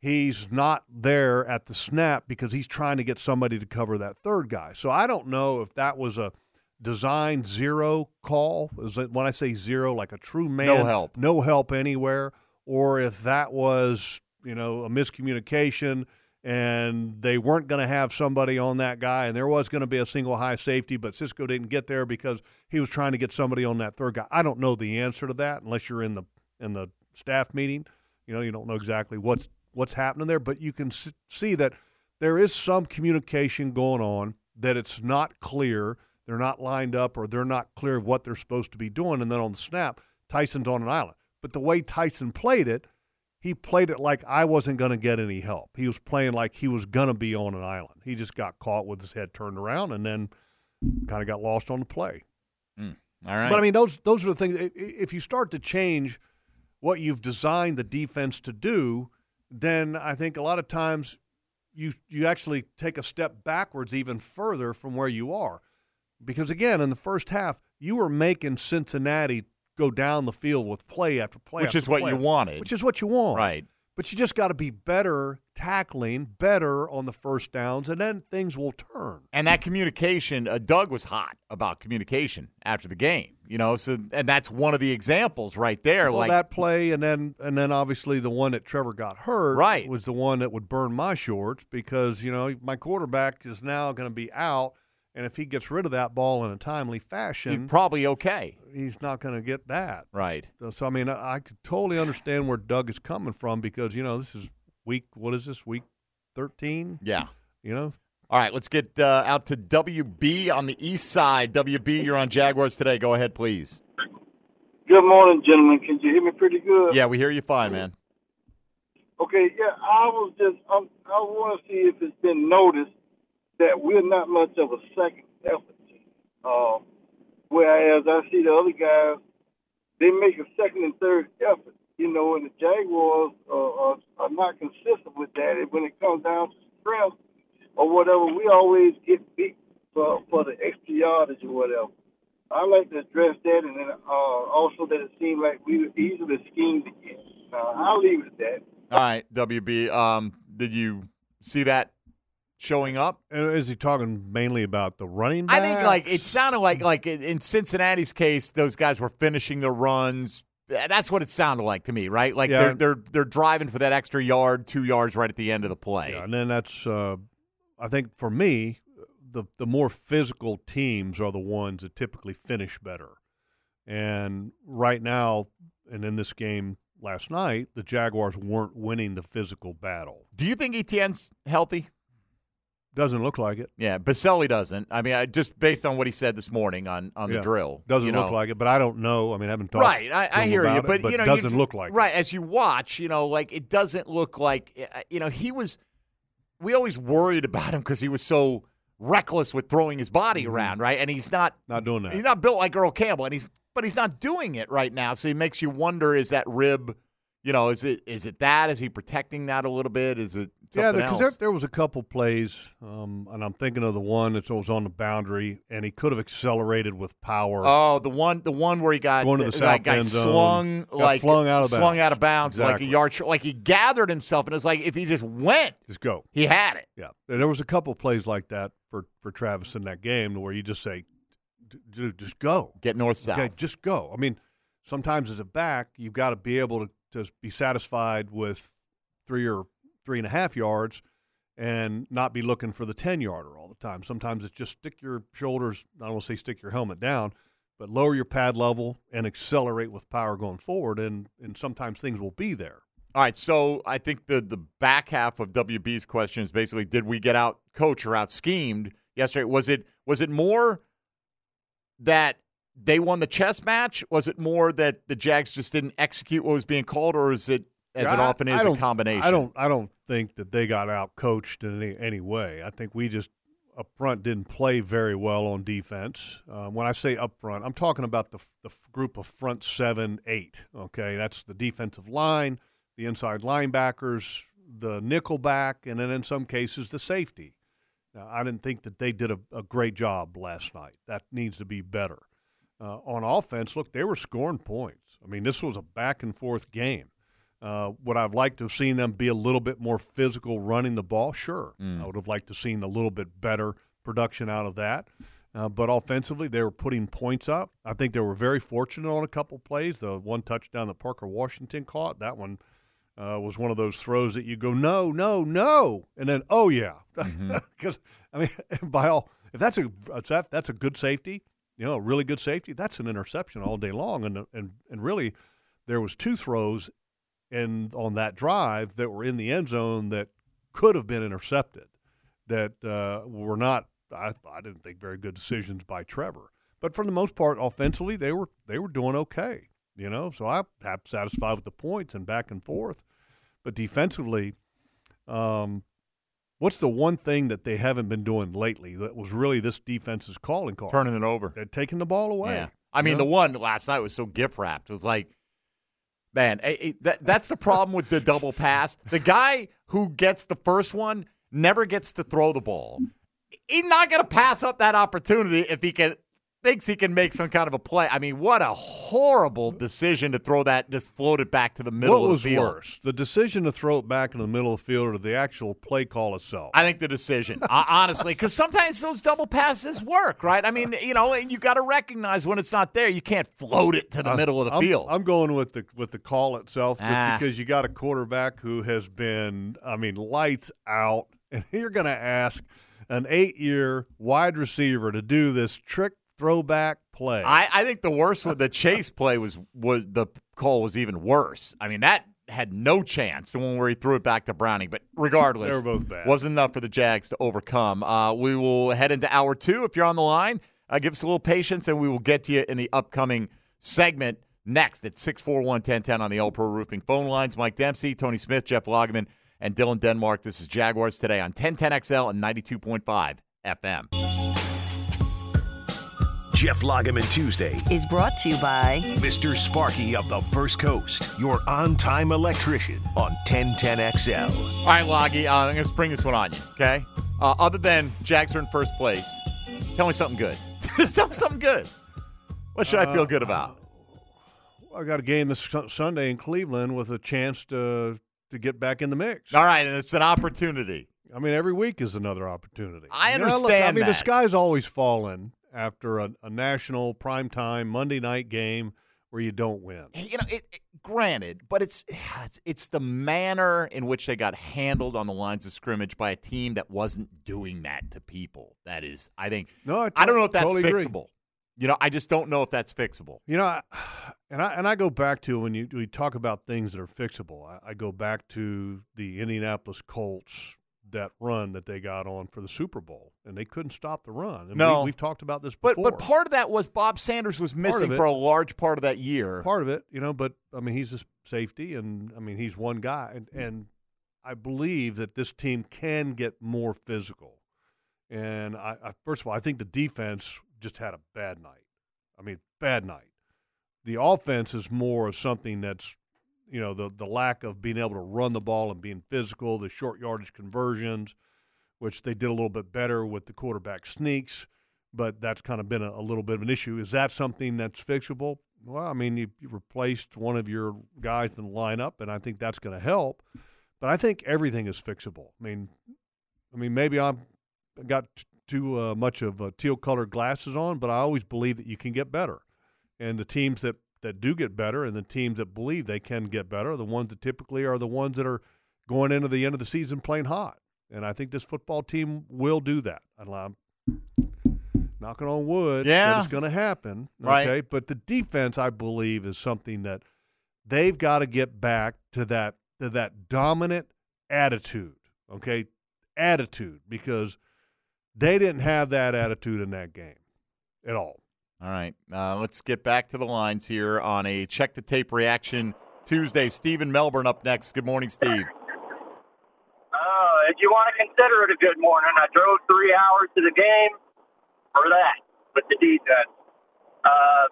he's not there at the snap because he's trying to get somebody to cover that third guy. So I don't know if that was a design zero call. Is it when I say zero, like a true man, No help. no help anywhere, or if that was you know a miscommunication and they weren't going to have somebody on that guy, and there was going to be a single high safety, but Cisco didn't get there because he was trying to get somebody on that third guy. I don't know the answer to that unless you're in the in the staff meeting. You know, you don't know exactly what's what's happening there, but you can see that there is some communication going on that it's not clear. They're not lined up or they're not clear of what they're supposed to be doing. And then on the snap, Tyson's on an island. But the way Tyson played it, he played it like I wasn't going to get any help. He was playing like he was going to be on an island. He just got caught with his head turned around and then kind of got lost on the play. Hmm. All right. But I mean, those those are the things. If you start to change what you've designed the defense to do, then I think a lot of times you you actually take a step backwards even further from where you are, because again, in the first half, you were making Cincinnati go down the field with play after play, Which after is what play you wanted. Which is what you want, Right. But you just got to be better tackling, better on the first downs, and then things will turn. And that communication, uh, Doug was hot about communication after the game. You know, so and that's one of the examples right there. Well, like that play, and then and then obviously the one that Trevor got hurt, Right. was the one that would burn my shorts because you know my quarterback is now going to be out, and if he gets rid of that ball in a timely fashion, he's probably okay. he's not going to get that. Right. So, so, I mean, I, I could totally understand where Doug is coming from because you know this is week. What is this week? Thirteen. Yeah. You know, All right, let's get uh, out to WB on the east side. WB, you're on Jaguars today. Go ahead, please. Good morning, gentlemen. Can you hear me pretty good? Yeah, we hear you fine, man. Okay, yeah, I was just, um, I want to see if it's been noticed that we're not much of a second effort team. Uh, whereas I see the other guys, they make a second and third effort, you know, and the Jaguars uh, are, are not consistent with that. And when it comes down to strength or whatever, we always get beat for, for the extra yardage or whatever. I like to address that, and then uh, also that it seemed like we were easily schemed against. Uh, I'll leave it at that. All right, WB. Um, did you see that showing up? And is he talking mainly about the running I think like it sounded like like in Cincinnati's case, those guys were finishing their runs. That's what it sounded like to me, right? Like Yeah. they're they're they're driving for that extra yard, two yards right at the end of the play. Yeah, and then that's uh, I think for me, the the more physical teams are the ones that typically finish better. And right now, and in this game last night, the Jaguars weren't winning the physical battle. Do you think ETN's healthy? Doesn't look like it. Yeah, Boselli doesn't. I mean, I, just based on what he said this morning on on Yeah. the drill, Doesn't you look know. like it, but I don't know. I mean, I haven't talked. Right, I, I hear you, it, but, you know, doesn't you, look like it. right as you watch. You know, like it doesn't look like uh, you know he was. We always worried about him because he was so reckless with throwing his body around, right? And he's not Not doing that. he's not built like Earl Campbell, and he's but he's not doing it right now. So he makes you wonder: is that rib? You know, is it is it that? Is he protecting that a little bit? Is it Yeah, because there, there was a couple plays, um, and I'm thinking of the one that was on the boundary, and he could have accelerated with power. Oh, the one, the one where he got Going to the like, south got end zone. slung, Got like flung out of slung bounds. out of bounds, like a yard, short. like he gathered himself, and it's like if he just went, Just go. he had it. Yeah, And there was a couple plays like that for for Travis in that game where you just say, "Dude, just go, Get north south. okay, just go." I mean, sometimes as a back, you've got to be able to to be satisfied with three or three and a half yards, and not be looking for the ten yarder all the time. Sometimes it's just stick your shoulders. I don't want to say stick your helmet down. But lower your pad level and accelerate with power going forward, and, and sometimes things will be there. All right, so I think the the back half of WB's question is basically: Did we get out coach or out schemed yesterday? Was it was it more that they won the chess match? Was it more that the Jags just didn't execute what was being called, or is it as it often is a combination? I don't. I don't think that they got out coached in any, any way. I think we just up front didn't play very well on defense. Um, when I say up front, I'm talking about the the group of front seven, eight. Okay, that's the defensive line, the inside linebackers, the nickel back, and then in some cases the safety. Now, I didn't think that they did a, a great job last night. That needs to be better. Uh, on offense, look, they were scoring points. I mean, this was a back and forth game. Uh, would I've liked to have seen them be a little bit more physical running the ball? Sure. I would have liked to have seen a little bit better production out of that. Uh, but offensively, they were putting points up. I think they were very fortunate on a couple plays. The one touchdown that Parker Washington caught, that one uh, was one of those throws that you go, no, no, no, and then, oh yeah, <laughs> because I mean, <laughs> by all, if that's a that's a good safety, you know, a really good safety, that's an interception all day long, and and and really, there was two throws in on that drive that were in the end zone that could have been intercepted, that uh, were not. I, I didn't think very good decisions by Trevor, but for the most part, offensively, they were they were doing okay. You know, so I'm satisfied with the points and back and forth, but defensively, um, what's the one thing that they haven't been doing lately that was really this defense's calling card? Turning it over. They're taking the ball away. Yeah. I mean, know? the one last night was so gift wrapped. It was like, man, eh, eh, that, that's the problem with the double pass. The guy who gets the first one never gets to throw the ball. He's not going to pass up that opportunity if he can thinks he can make some kind of a play. I mean, what a horrible decision to throw that just float it back to the middle what of was the field. Was worse, the decision to throw it back in the middle of the field or the actual play call itself? I think the decision, uh, <laughs> honestly, because sometimes those double passes work, right? I mean, you know, and you got to recognize when it's not there. You can't float it to the I- middle of the I'm, field. I'm going with the with the call itself Ah. because you got a quarterback who has been, I mean, lights out, <laughs> and you're going to ask an eight-year wide receiver to do this trick throwback play. I, I think the worst with the chase play was was the call was even worse. I mean that had no chance, the one where he threw it back to Browning. But regardless, They were both bad. wasn't enough for the Jags to overcome. Uh, we will head into hour two. If you're on the line, uh, give us a little patience, and we will get to you in the upcoming segment next at 641 1010 on the All Pro Roofing phone lines. Mike Dempsey, Tony Smith, Jeff Lageman, and Dylan Denmark. This is Jaguars today on 1010XL and 92.5 FM. Jeff Lageman Tuesday. Is brought to you by Mr. Sparky of the First Coast, your on time electrician on 1010XL. All right, Loggy, uh, I'm going to spring this one on you, okay? Uh, other than Jags are in first place, tell me something good. <laughs> Tell me something good. What should I feel good about? I got a game this Sunday in Cleveland with a chance to to get back in the mix. All right, and it's an opportunity. I mean, every week is another opportunity. I You know, look, understand I mean, the sky's always fallen after a, a national primetime Monday night game where you don't win. You know, it, it- granted, but it's, it's it's the manner in which they got handled on the lines of scrimmage by a team that wasn't doing that to people. That is, I think. No, I I don't know if that's totally agree. fixable. You know, I just don't know if that's fixable. You know, I, and I and I go back to when you we talk about things that are fixable. I, I go back to the Indianapolis Colts that run that they got on for the Super Bowl, and they couldn't stop the run. And No. we, have talked about this But before. but part of that was Bob Sanders was missing for a large part of that year. part of it, you know. But I mean, he's a safety, and I mean, he's one guy, and, and I believe that this team can get more physical. And I, I, first of all, I think the defense just had a bad night. I mean, bad night. The offense is more of something that's, you know, the the lack of being able to run the ball and being physical, the short yardage conversions, which they did a little bit better with the quarterback sneaks, but that's kind of been a, a little bit of an issue. Is that something that's fixable? Well, I mean, you, you replaced one of your guys in the lineup, and I think that's going to help. But I think everything is fixable. I mean, I mean, maybe I'm got too uh, much of uh, teal colored glasses on, but I always believe that you can get better. And the teams that, that do get better and the teams that believe they can get better are the ones that typically are the ones that are going into the end of the season playing hot. And I think this football team will do that. I'm knocking on wood that it's going to happen. Right. Okay. But the defense, I believe, is something that they've got to get back to that to that dominant attitude. Okay, attitude because they didn't have that attitude in that game at all. All right, uh, let's get back to the lines here on a check the tape reaction Tuesday. Stephen Melbourne up next. Good morning, Steve. Uh, if you want to consider it a good morning, I drove three hours to the game for that with the defense. Uh,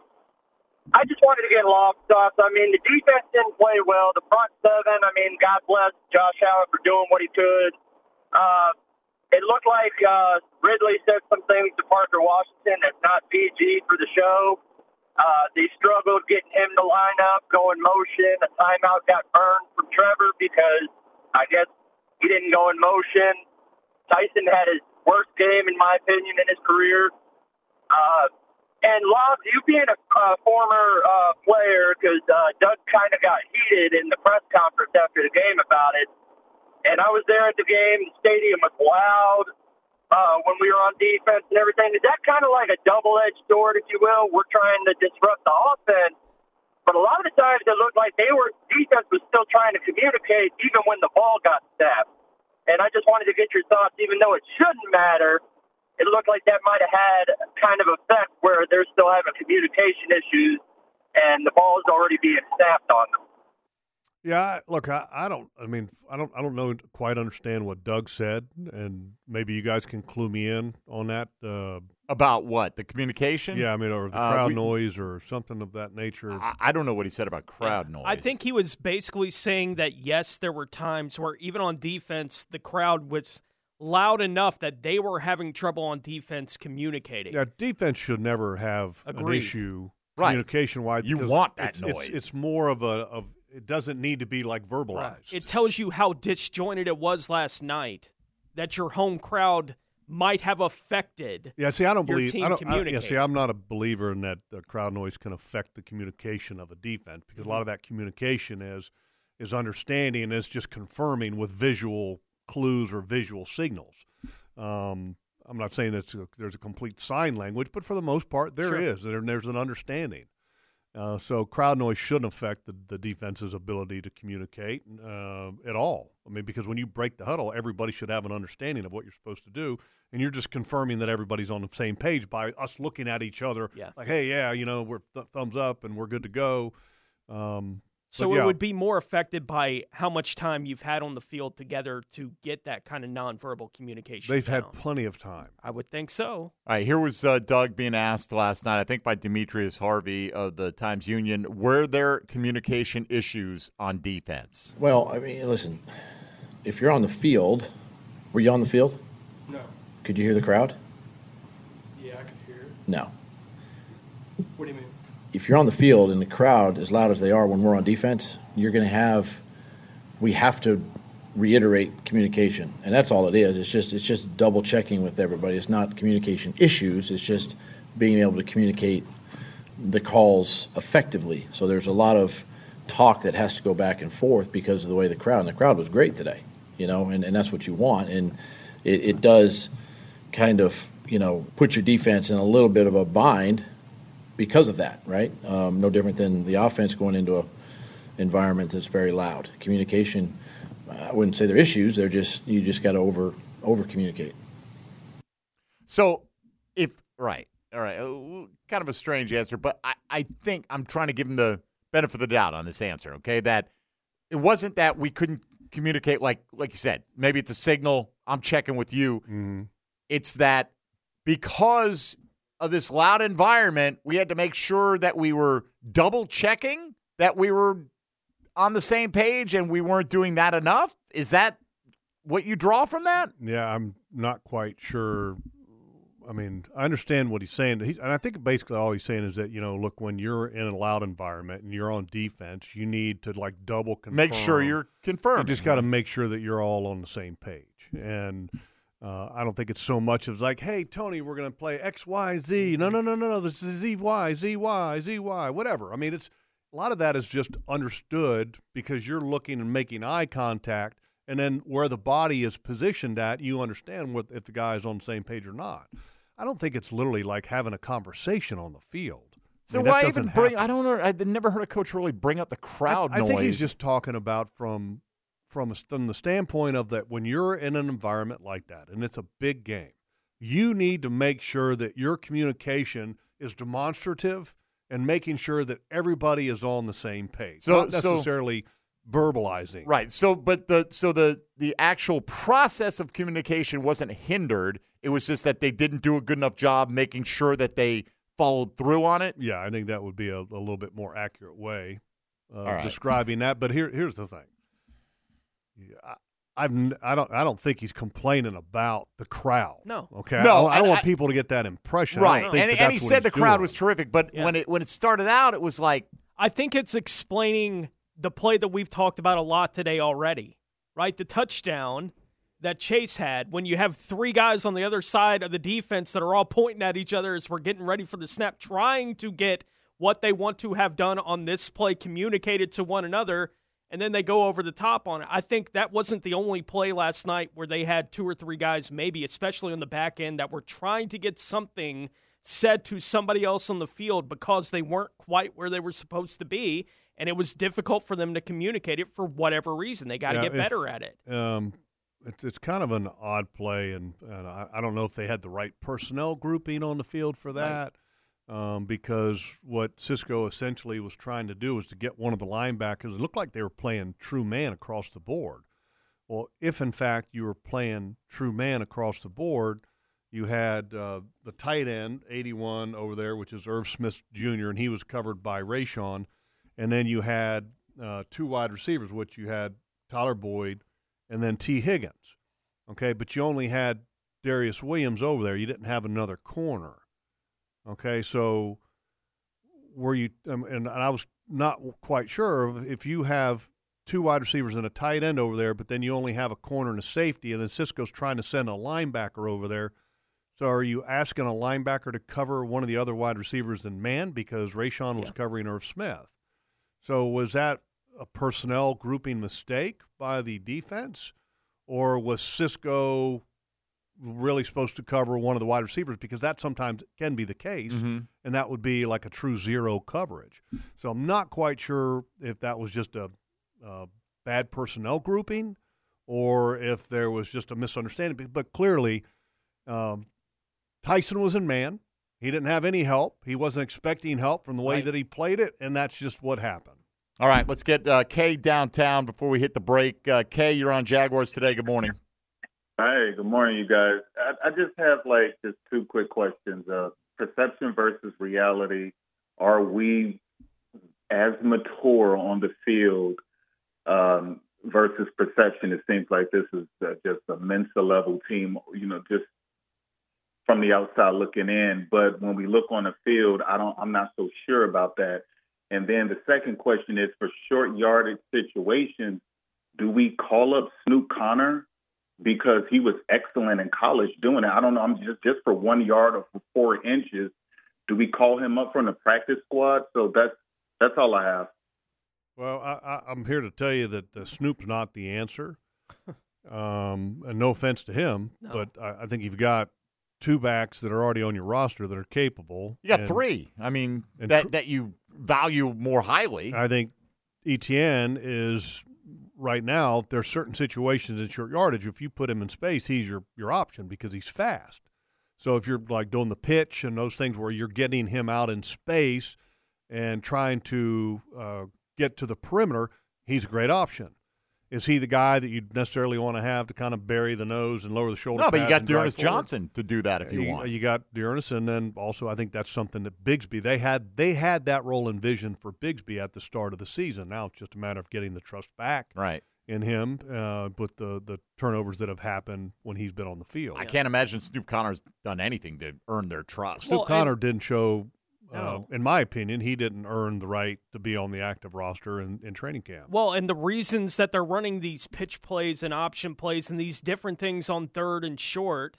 I just wanted to get lost thoughts. I mean, the defense didn't play well. The front seven, I mean, God bless Josh Allen for doing what he could. Uh, it looked like uh, Ridley said some things to Parker Washington that's not PG for the show. Uh, they struggled getting him to line up, go in motion. A timeout got burned from Trevor because I guess he didn't go in motion. Tyson had his worst game, in my opinion, in his career. Uh, and Lobbs, you being a uh, former uh, player, because uh, Doug kind of got heated in the press conference after the game about it. And I was there at the game. The stadium was loud uh, when we were on defense and everything. Is that kind of like a double-edged sword, if you will? We're trying to disrupt the offense, but a lot of the times it looked like they were defense was still trying to communicate even when the ball got snapped. And I just wanted to get your thoughts, even though it shouldn't matter. It looked like that might have had kind of effect where they're still having communication issues, and the ball is already being snapped on them. Yeah, look, I, I don't. I mean, I don't. I don't know quite understand what Doug said, and maybe you guys can clue me in on that. Uh, About what the communication? yeah, I mean, or the Uh, crowd we- noise, or something of that nature. I, I don't know what he said about crowd noise. I think he was basically saying that yes, there were times where even on defense, the crowd was loud enough that they were having trouble on defense communicating. Yeah, defense should never have an issue Right. communication wise. You want that it's, it's- noise. It's, more of a of it doesn't need to be like verbalized. It tells you how disjointed it was last night. That your home crowd might have affected. Yeah, see, I don't believe. team I don't. I, yeah, see, I'm not a believer in that the crowd noise can affect the communication of a defense because a lot of that communication is is understanding and it's just confirming with visual clues or visual signals. Um, I'm not saying that there's a complete sign language, but for the most part, there Sure. is. There, there's an understanding. Uh, so crowd noise shouldn't affect the, the defense's ability to communicate uh, at all. I mean, because when you break the huddle, everybody should have an understanding of what you're supposed to do, and you're just confirming that everybody's on the same page by us looking at each other. Yeah. Like, hey, yeah, you know, we're th- thumbs up and we're good to go. Um, So but it would be more affected by how much time you've had on the field together to get that kind of nonverbal communication. They've down. had plenty of time. I would think so. All right, here was uh, Doug being asked last night, I think by Demetrius Harvey of the Times Union, were there communication issues on defense? Well, I mean, listen, if you're on the field, were you on the field? No. Could you hear the crowd? Yeah, I could hear it. No. What do you mean? If you're on the field and the crowd, as loud as they are when we're on defense, you're going to have, we have to reiterate communication, and that's all it is. It's just it's just double checking with everybody. It's not communication issues. It's just being able to communicate the calls effectively. So there's a lot of talk that has to go back and forth because of the way the crowd and the crowd was great today, you know, and, and that's what you want. And it, it does kind of, you know, put your defense in a little bit of a bind because of that, right? Um, no different than the offense going into a environment that's very loud. Communication, I wouldn't say they're issues. They're just you just got to over over communicate. So, if right, all right, uh, kind of a strange answer, but I, I think I'm trying to give him the benefit of the doubt on this answer. Okay, that it wasn't that we couldn't communicate, like like you said. Maybe it's a signal. I'm checking with you. Mm-hmm. It's that because of this loud environment, we had to make sure that we were double checking that we were on the same page, and we weren't doing that enough. Is that what you draw from that? Yeah, I'm not quite sure. I mean, I understand what he's saying, he, and I think basically all he's saying is that you know, look, when you're in a loud environment and you're on defense, you need to like double confirm. Make sure you're confirmed. You just got to make sure that you're all on the same page, and uh, I don't think it's so much of like, hey, Tony, we're going to play X, Y, Z. No, no, no, no, no. This is Z, Y, Z, Y, Z, Y, whatever. I mean, it's a lot of that is just understood because you're looking and making eye contact, and then where the body is positioned at, you understand what if the guy is on the same page or not. I don't think it's literally like having a conversation on the field. So I mean, why even bring? happen. I don't know. I've never heard a coach really bring up the crowd I, I think he's just talking about from from a, from the standpoint of that when you're in an environment like that and it's a big game, you need to make sure that your communication is demonstrative and making sure that everybody is on the same page. So- not so- necessarily verbalizing. right. So, but the so the the actual process of communication wasn't hindered. It was just that they didn't do a good enough job making sure that they followed through on it. Yeah, I think that would be a, a little bit more accurate way of right. describing that. But here, here's the thing. Yeah, I, I've n- I don't I don't think he's complaining about the crowd. No. Okay. No, I don't, I don't want I- people to get that impression. Right. And, that and he said the he's crowd doing. was terrific, but Yeah. when it when it started out, it was like I think it's explaining the play that we've talked about a lot today already, right? The touchdown that Chase had when you have three guys on the other side of the defense that are all pointing at each other as we're getting ready for the snap, trying to get what they want to have done on this play communicated to one another, and then they go over the top on it. I think that wasn't the only play last night where they had two or three guys, maybe, especially on the back end, that were trying to get something said to somebody else on the field because they weren't quite where they were supposed to be. And it was difficult for them to communicate it for whatever reason. They got to Yeah, get better at it. Um, it's it's kind of an odd play, and, and I, I don't know if they had the right personnel grouping on the field for that. Um, because what Cisco essentially was trying to do was to get one of the linebackers. It looked like they were playing true man across the board. Well, if in fact you were playing true man across the board, you had uh, the tight end, 81 over there, which is Irv Smith Jr., and he was covered by Rayshawn. And then you had uh, two wide receivers, which you had Tyler Boyd and then Tee Higgins. Okay, but you only had Darious Williams over there. You didn't have another corner. Okay, so were you, um, and I was not quite sure if you have two wide receivers and a tight end over there, but then you only have a corner and a safety, and then Cisco's trying to send a linebacker over there. So are you asking a linebacker to cover one of the other wide receivers in man because Rayshawn was covering Irv Smith? So was that a personnel grouping mistake by the defense, or was Cisco really supposed to cover one of the wide receivers because that sometimes can be the case, Mhm. and that would be like a true zero coverage. So I'm not quite sure if that was just a, a bad personnel grouping or if there was just a misunderstanding. But clearly, um, Tyson was in man. He didn't have any help. He wasn't expecting help from the way Right. that he played it, and that's just what happened. All right, let's get uh, Kay downtown before we hit the break. Uh, Kay, you're on Jaguars today. Good morning. Hey, good morning, you guys. I, I just have like just two quick questions. Uh, perception versus reality. Are we as mature on the field um, versus perception? It seems like this is uh, just a Mensa level team. You know, just from the outside looking in. But when we look on the field, I don't. I'm not so sure about that. And then the second question is for short yardage situations. Do we call up Snoop Conner because he was excellent in college doing it. I don't know. I'm just just for one yard or for four inches. Do we call him up from the practice squad? So that's that's all I have. Well, I, I, I'm here to tell you that uh, Snoop's not the answer. <laughs> um, and no offense to him, but I, I think you've got two backs that are already on your roster that are capable. You got and- three. I mean, that tr- that you value more highly. I think ETN is right now. There's certain situations in short yardage. If you put him in space, he's your your option because he's fast. So if you're like doing the pitch and those things where you're getting him out in space and trying to uh, get to the perimeter, he's a great option. Is he the guy that you necessarily want to have to kind of bury the nose and lower the shoulder? No, but you got and D'Ernest? Johnson to do that if you you, want. You got D'Ernest, and then also I think that's something that Bigsby they had they had that role envisioned for Bigsby at the start of the season. Now it's just a matter of getting the trust back right in him uh, with the the turnovers that have happened when he's been on the field. I can't imagine Snoop Conner's done anything to earn their trust. Snoop Conner didn't show. Uh, in my opinion, he didn't earn the right to be on the active roster in, in training camp. Well, and the reasons that they're running these pitch plays and option plays and these different things on third and short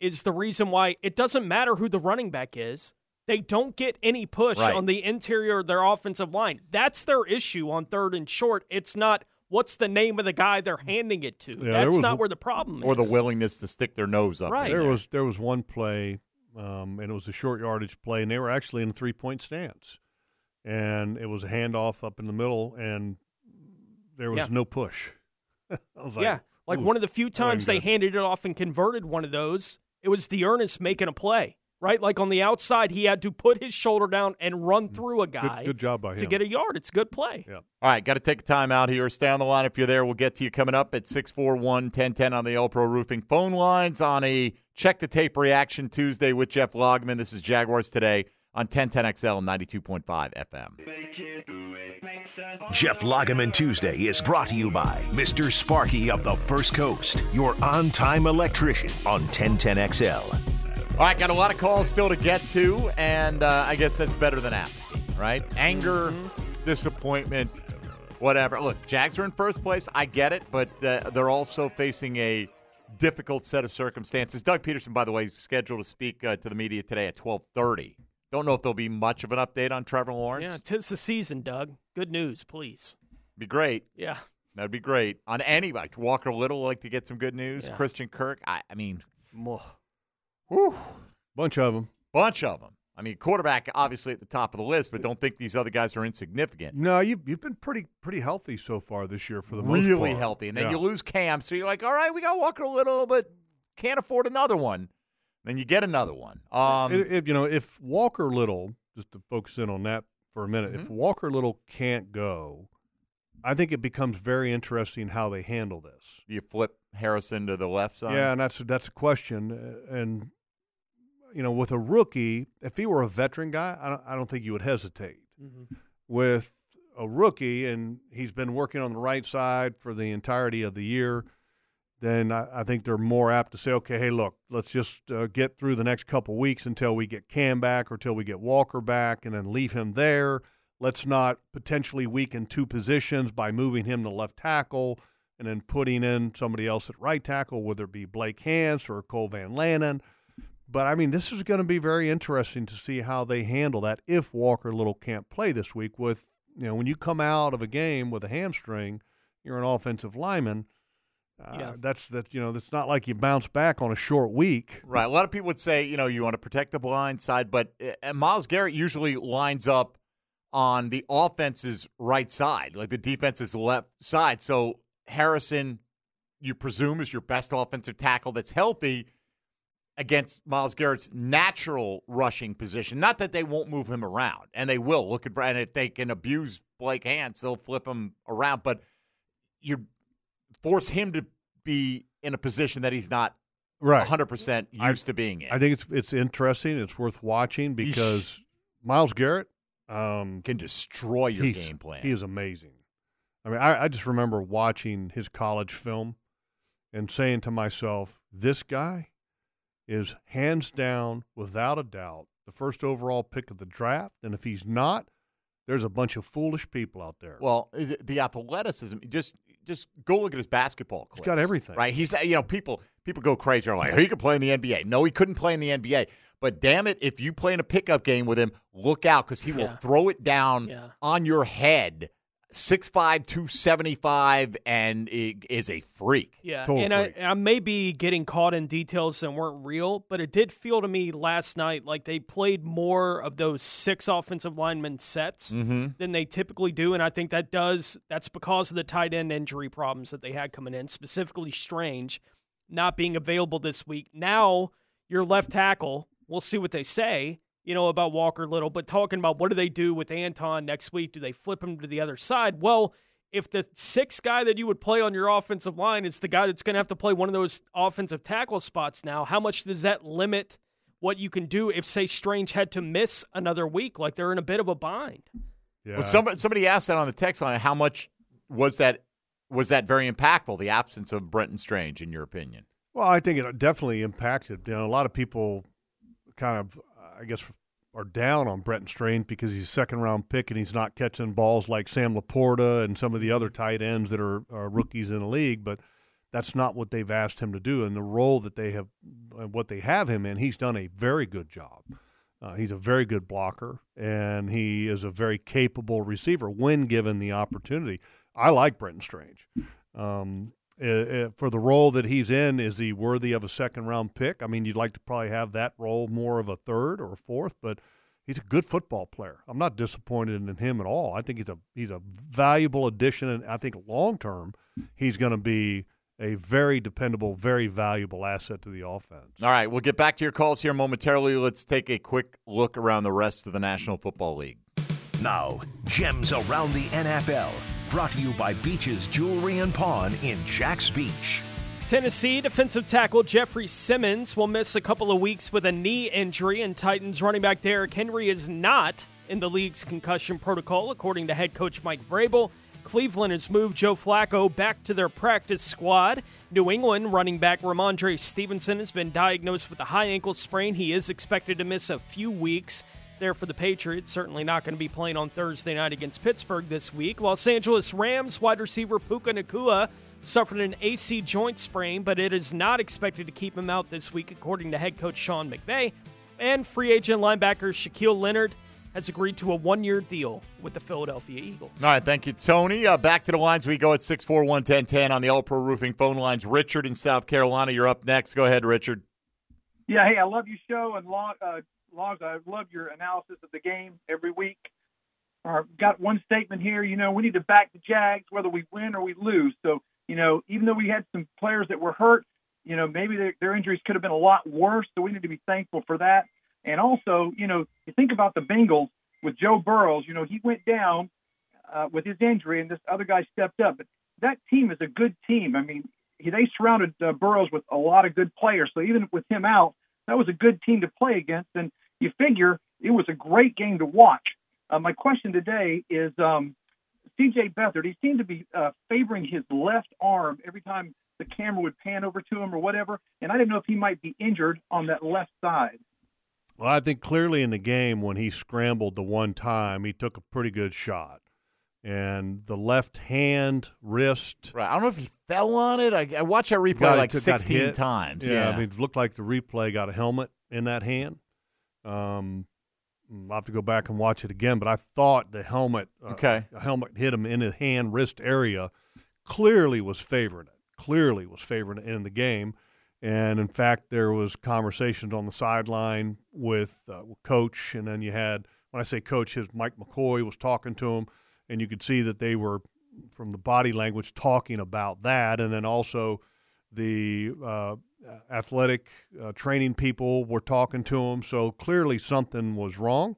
is the reason why it doesn't matter who the running back is. They don't get any push Right. on the interior of their offensive line. That's their issue on third and short. It's not what's the name of the guy they're handing it to. Yeah, That's was- not where the problem or is. Or the willingness to stick their nose up. Right. There there. was there was one play, um, and it was a short yardage play, and they were actually in a three point stance, and it was a handoff up in the middle, and there was Yeah. no push. <laughs> I was like, yeah, like one of the few times they handed it off and converted one of those, it was the Ernest making a play, right? Like on the outside, he had to put his shoulder down and run through a guy Mm. good job by him. to get a yard. It's a good play. Yeah. All right, got to take a time out here. Stay on the line if you're there. We'll get to you coming up at 641 1010 on the All Pro Roofing phone lines on a check the tape reaction Tuesday with Jeff Lageman. This is Jaguars today on 1010XL and 92.5 FM. Jeff Lageman Tuesday is brought to you by Mr. Sparky of the First Coast, your on time electrician on 1010XL. All right, got a lot of calls still to get to, and uh, I guess that's better than apathy, right? Anger, disappointment, whatever. Look, Jags are in first place. I get it, but uh, they're also facing a difficult set of circumstances. Doug Pederson, by the way, is scheduled to speak uh, to the media today at twelve thirty. Don't know if there'll be much of an update on Trevor Lawrence. Yeah, tis the season, Doug. Good news, please. Be great. Yeah. That'd be great. On anybody. Walker Little like to get some good news. Yeah. Christian Kirk. I, I mean, Whew. Bunch of them. bunch of them. I mean, quarterback obviously at the top of the list, but don't think these other guys are insignificant. No, you've you've been pretty pretty healthy so far this year for the most really healthy. And then Yeah. you lose Cam, so you're like, all right, we got Walker Little, but can't afford another one. Then you get another one. Um, if, if, you know if Walker Little, just to focus in on that for a minute, if Mm-hmm. Walker Little can't go, I think it becomes very interesting how they handle this. you flip Harrison to the left side. Yeah, and that's that's a question. uh, And you know, with a rookie, if he were a veteran guy, I don't, I don't think you would hesitate. With a rookie, and he's been working on the right side for the entirety of the year, then I, I think they're more apt to say, okay, hey, look, let's just uh, get through the next couple weeks until we get Cam back or until we get Walker back, and then leave him there. Let's not potentially weaken two positions by moving him to left tackle and then putting in somebody else at right tackle, whether it be Blake Hance or Cole Van Lanen. But I mean, this is going to be very interesting to see how they handle that if Walker Little can't play this week. With you know, when you come out of a game with a hamstring, you're an offensive lineman. Uh, Yeah. That's that. You know, that's not like you bounce back on a short week. Right. A lot of people would say, you know, you want to protect the blind side, but uh, Myles Garrett usually lines up on the offense's right side, like the defense's left side. So Harrison, you presume, is your best offensive tackle that's healthy against Myles Garrett's natural rushing position. Not that they won't move him around, and they will. Look at and if they can abuse Blake Hance, they'll flip him around. But you force him to be in a position that he's not Right. 100% used to being in. I think it's it's interesting. It's worth watching because Myles Garrett um, can destroy your game plan. He is amazing. I mean, I, I just remember watching his college film and saying to myself, "This guy is hands down, without a doubt, the first overall pick of the draft. And if he's not, there's a bunch of foolish people out there." Well, the the athleticism, just just go look at his basketball clips. He's got everything. Right? He's you know, people people go crazy are like, "Oh, he could play in the NBA." No, he couldn't play in the NBA. But damn it, if you play in a pickup game with him, look out cuz he will throw it down Yeah. on your head. 6'5", 275, and i- is a freak. Yeah, Total and freak. I, I may be getting caught in details that weren't real, but it did feel to me last night like they played more of those six offensive lineman sets Mhm. than they typically do, and I think that does that's because of the tight end injury problems that they had coming in, specifically Strange not being available this week. Now your left tackle, we'll see what they say. You know about Walker Little, but talking about what do they do with Anton next week? Do they flip him to the other side? Well, if the sixth guy that you would play on your offensive line is the guy that's going to have to play one of those offensive tackle spots now, how much does that limit what you can do if, say, Strange had to miss another week? Like they're in a bit of a bind. Yeah. Well, somebody somebody asked that on the text line. How much was that was that very impactful? The absence of Brenton Strange, in your opinion? Well, I think it definitely impacted. You know, a lot of people kind of, I guess, are down on Brenton Strange because he's a second round pick and he's not catching balls like Sam LaPorta and some of the other tight ends that are, are rookies in the league. But that's not what they've asked him to do. And the role that they have, uh, what they have him in, he's done a very good job. Uh, he's a very good blocker and he is a very capable receiver when given the opportunity. I like Brenton Strange. Um, uh, uh, for the role that he's in, is he worthy of a second round pick? I mean, you'd like to probably have that role more of a third or a fourth, but he's a good football player. I'm not disappointed in him at all. I think he's a he's a valuable addition, and I think long term he's going to be a very dependable, very valuable asset to the offense. All right, we'll get back to your calls here momentarily. Let's take a quick look around the rest of the National Football League. Now, gems around the NFL. Brought to you by Beaches Jewelry and Pawn in Jax Beach. Tennessee defensive tackle Jeffrey Simmons will miss a couple of weeks with a knee injury, and Titans running back Derrick Henry is not in the league's concussion protocol, according to head coach Mike Vrabel. Cleveland has moved Joe Flacco back to their practice squad. New England running back Rhamondre Stevenson has been diagnosed with a high ankle sprain. He is expected to miss a few weeks there for the Patriots. Certainly not going to be playing on Thursday night against Pittsburgh this week. Los Angeles Rams wide receiver Puka Nacua suffered an AC joint sprain, but it is not expected to keep him out this week, according to head coach Sean McVay. And free agent linebacker Shaquille Leonard has agreed to a one year deal with the Philadelphia Eagles. All right, thank you, Tony. Uh, back to the lines we go at 641 1010 on the All Pro Roofing phone lines. Richard in South Carolina, you're up next. Go ahead, Richard. Yeah, hey, I love your show and log. Uh, logs. I love your analysis of the game every week. Uh, got one statement here. You know, we need to back the Jags whether we win or we lose. So, you know, even though we had some players that were hurt, you know, maybe their, their injuries could have been a lot worse. So we need to be thankful for that. And also, you know, you think about the Bengals with Joe Burrows. You know, he went down uh, with his injury, and this other guy stepped up. But that team is a good team. I mean, he, they surrounded uh, Burrows with a lot of good players. So even with him out, that was a good team to play against. And you figure it was a great game to watch. Uh, my question today is um, C.J. Beathard. He seemed to be uh, favoring his left arm every time the camera would pan over to him or whatever. And I didn't know if he might be injured on that left side. Well, I think clearly in the game when he scrambled the one time, he took a pretty good shot. And the left hand, wrist. Right. I don't know if he fell on it. I, I watched that replay got- like took- 16 times. Yeah, Yeah. I mean, it looked like the replay got a helmet in that hand. Um, I'll have to go back and watch it again, but I thought the helmet, uh, Okay. a helmet hit him in the hand wrist area, clearly was favoring it. clearly was favored in the game. And in fact, there was conversations on the sideline with, uh, with coach, and then you had when I say coach, his Mike McCoy was talking to him, and you could see that they were from the body language talking about that, and then also the uh, athletic uh, training people were talking to him. So clearly something was wrong.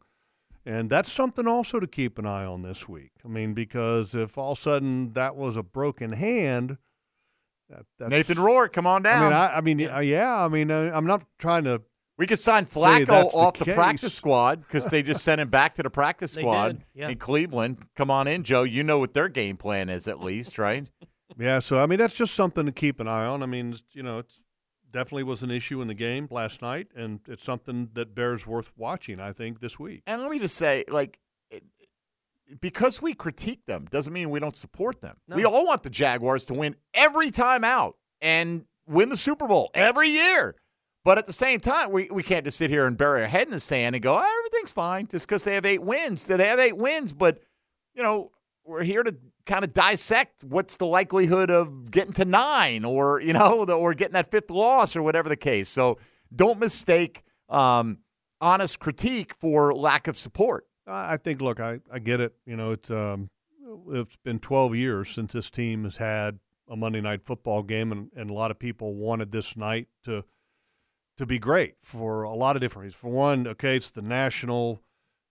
And that's something also to keep an eye on this week. I mean, because if all of a sudden that was a broken hand, that, that's, Nathan Rourke, come on down. I mean, I, I mean, yeah. yeah, I mean, uh, I'm not trying to. We could sign Flacco off the, case. practice squad because they just sent him back to the <laughs> practice squad did, yeah. in Cleveland. Come on in, Joe. You know what their game plan is, at least, right? Yeah, so I mean, that's just something to keep an eye on. I mean, you know, it's definitely was an issue in the game last night, and it's something that bears worth watching. I think this week. And let me just say, like, it, because we critique them doesn't mean we don't support them. We all want the Jaguars to win every time out and win the Super Bowl every year. But at the same time, we, we can't just sit here and bury our head in the sand and go, "Oh, everything's fine just because they have eight wins. They have eight wins, but, you know, we're here to kind of dissect what's the likelihood of getting to nine or, you know, <laughs> the, or getting that fifth loss or whatever the case. So don't mistake um, honest critique for lack of support. I think. Look, I, I get it. You know, it's um, it's been 12 years since this team has had a Monday night football game, and, and a lot of people wanted this night to to be great for a lot of different reasons. For one, okay, it's the national.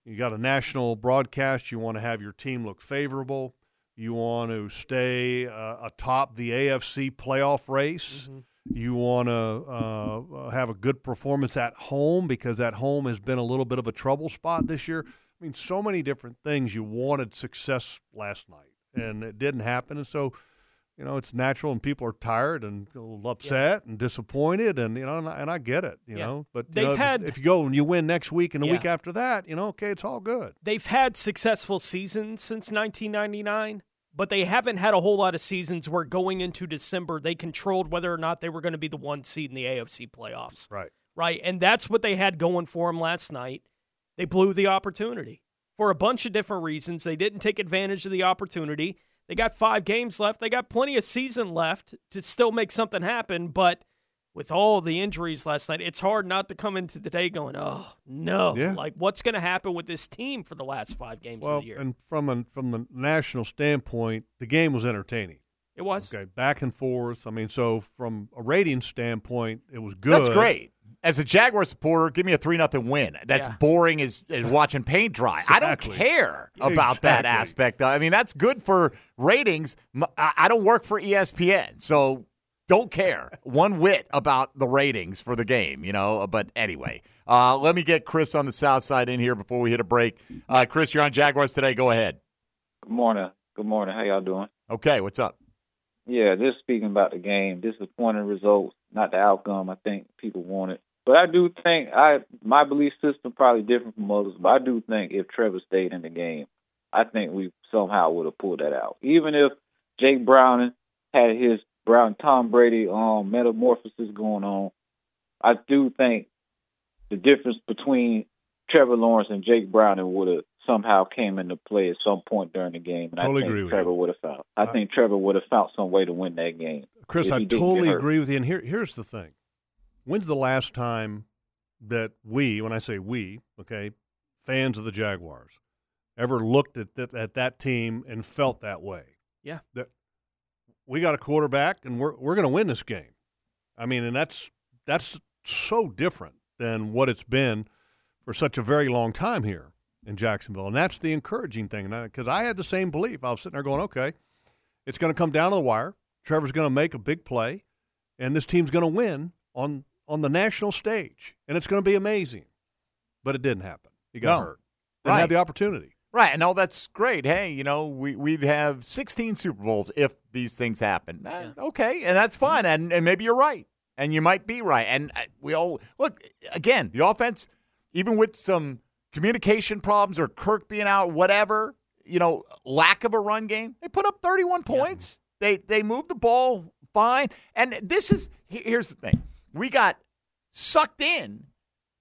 You got a national broadcast. You want to have your team look favorable. You want to stay uh, atop the AFC playoff race. You want to uh, have a good performance at home because at home has been a little bit of a trouble spot this year. I mean, so many different things. You wanted success last night, and it didn't happen. And so, you know, it's natural, and people are tired and a little upset and disappointed, and you know, and I, and I get it. You Yeah. know, but They've know, if- had- if you go and you win next week and the Yeah. week after that, you know, okay, it's all good. They've had successful seasons since 1999, but they haven't had a whole lot of seasons where going into December they controlled whether or not they were going to be the one seed in the AFC playoffs. Right. Right. And that's what they had going for them last night. They blew the opportunity for a bunch of different reasons. They didn't take advantage of the opportunity. They got five games left. They got plenty of season left to still make something happen. But with all the injuries last night, it's hard not to come into today going, oh, no. Yeah. Like, what's going to happen with this team for the last five games Well, of the year? and from a, from the national standpoint, the game was entertaining. It was. Okay, back and forth. I mean, so from a rating standpoint, it was good. That's great. As a Jaguar supporter, give me a three nothing win. That's Yeah. boring as, as watching paint dry. I don't care about that Exactly. aspect. I mean, that's good for ratings. I don't work for ESPN, so don't care one whit about the ratings for the game. You know. But anyway, uh, let me get Chris on the south side in here before we hit a break. Uh, Chris, you're on Jaguars today. Go ahead. Good morning. Good morning. How y'all doing? Okay, what's up? Yeah, just speaking about the game, disappointing results, not the outcome I think people wanted. But I do think I my belief system probably different from others, but I do think if Trevor stayed in the game, I think we somehow would have pulled that out. Even if Jake Browning had his Brown Tom Brady um metamorphosis going on, I do think the difference between Trevor Lawrence and Jake Browning would have somehow came into play at some point during the game, and Totally I think agree with Trevor would have found. I think Trevor would have found some way to win that game. Chris, I totally agree with you. And here, here's the thing: when's the last time that we, when I say we, okay, fans of the Jaguars, ever looked at that, at that team and felt that way? Yeah. That we got a quarterback and we're we're going to win this game. I mean, and that's that's so different than what it's been for such a very long time here in Jacksonville, and that's the encouraging thing. Because I had the same belief. I was sitting there going, okay, it's going to come down to the wire. Trevor's going to make a big play, and this team's going to win on on the national stage, and it's going to be amazing. But it didn't happen. He got No. hurt. Didn't Right. have the opportunity. Right, and all that's great. Hey, you know, we we'd have 16 Super Bowls if these things happen. Eh, Okay, and that's fine, and and maybe you're right, and you might be right, and uh, we all look again. The offense, even with some communication problems or Kirk being out, whatever, you know, lack of a run game, they put up 31 points. They they moved the ball fine, and this is here's the thing: we got sucked in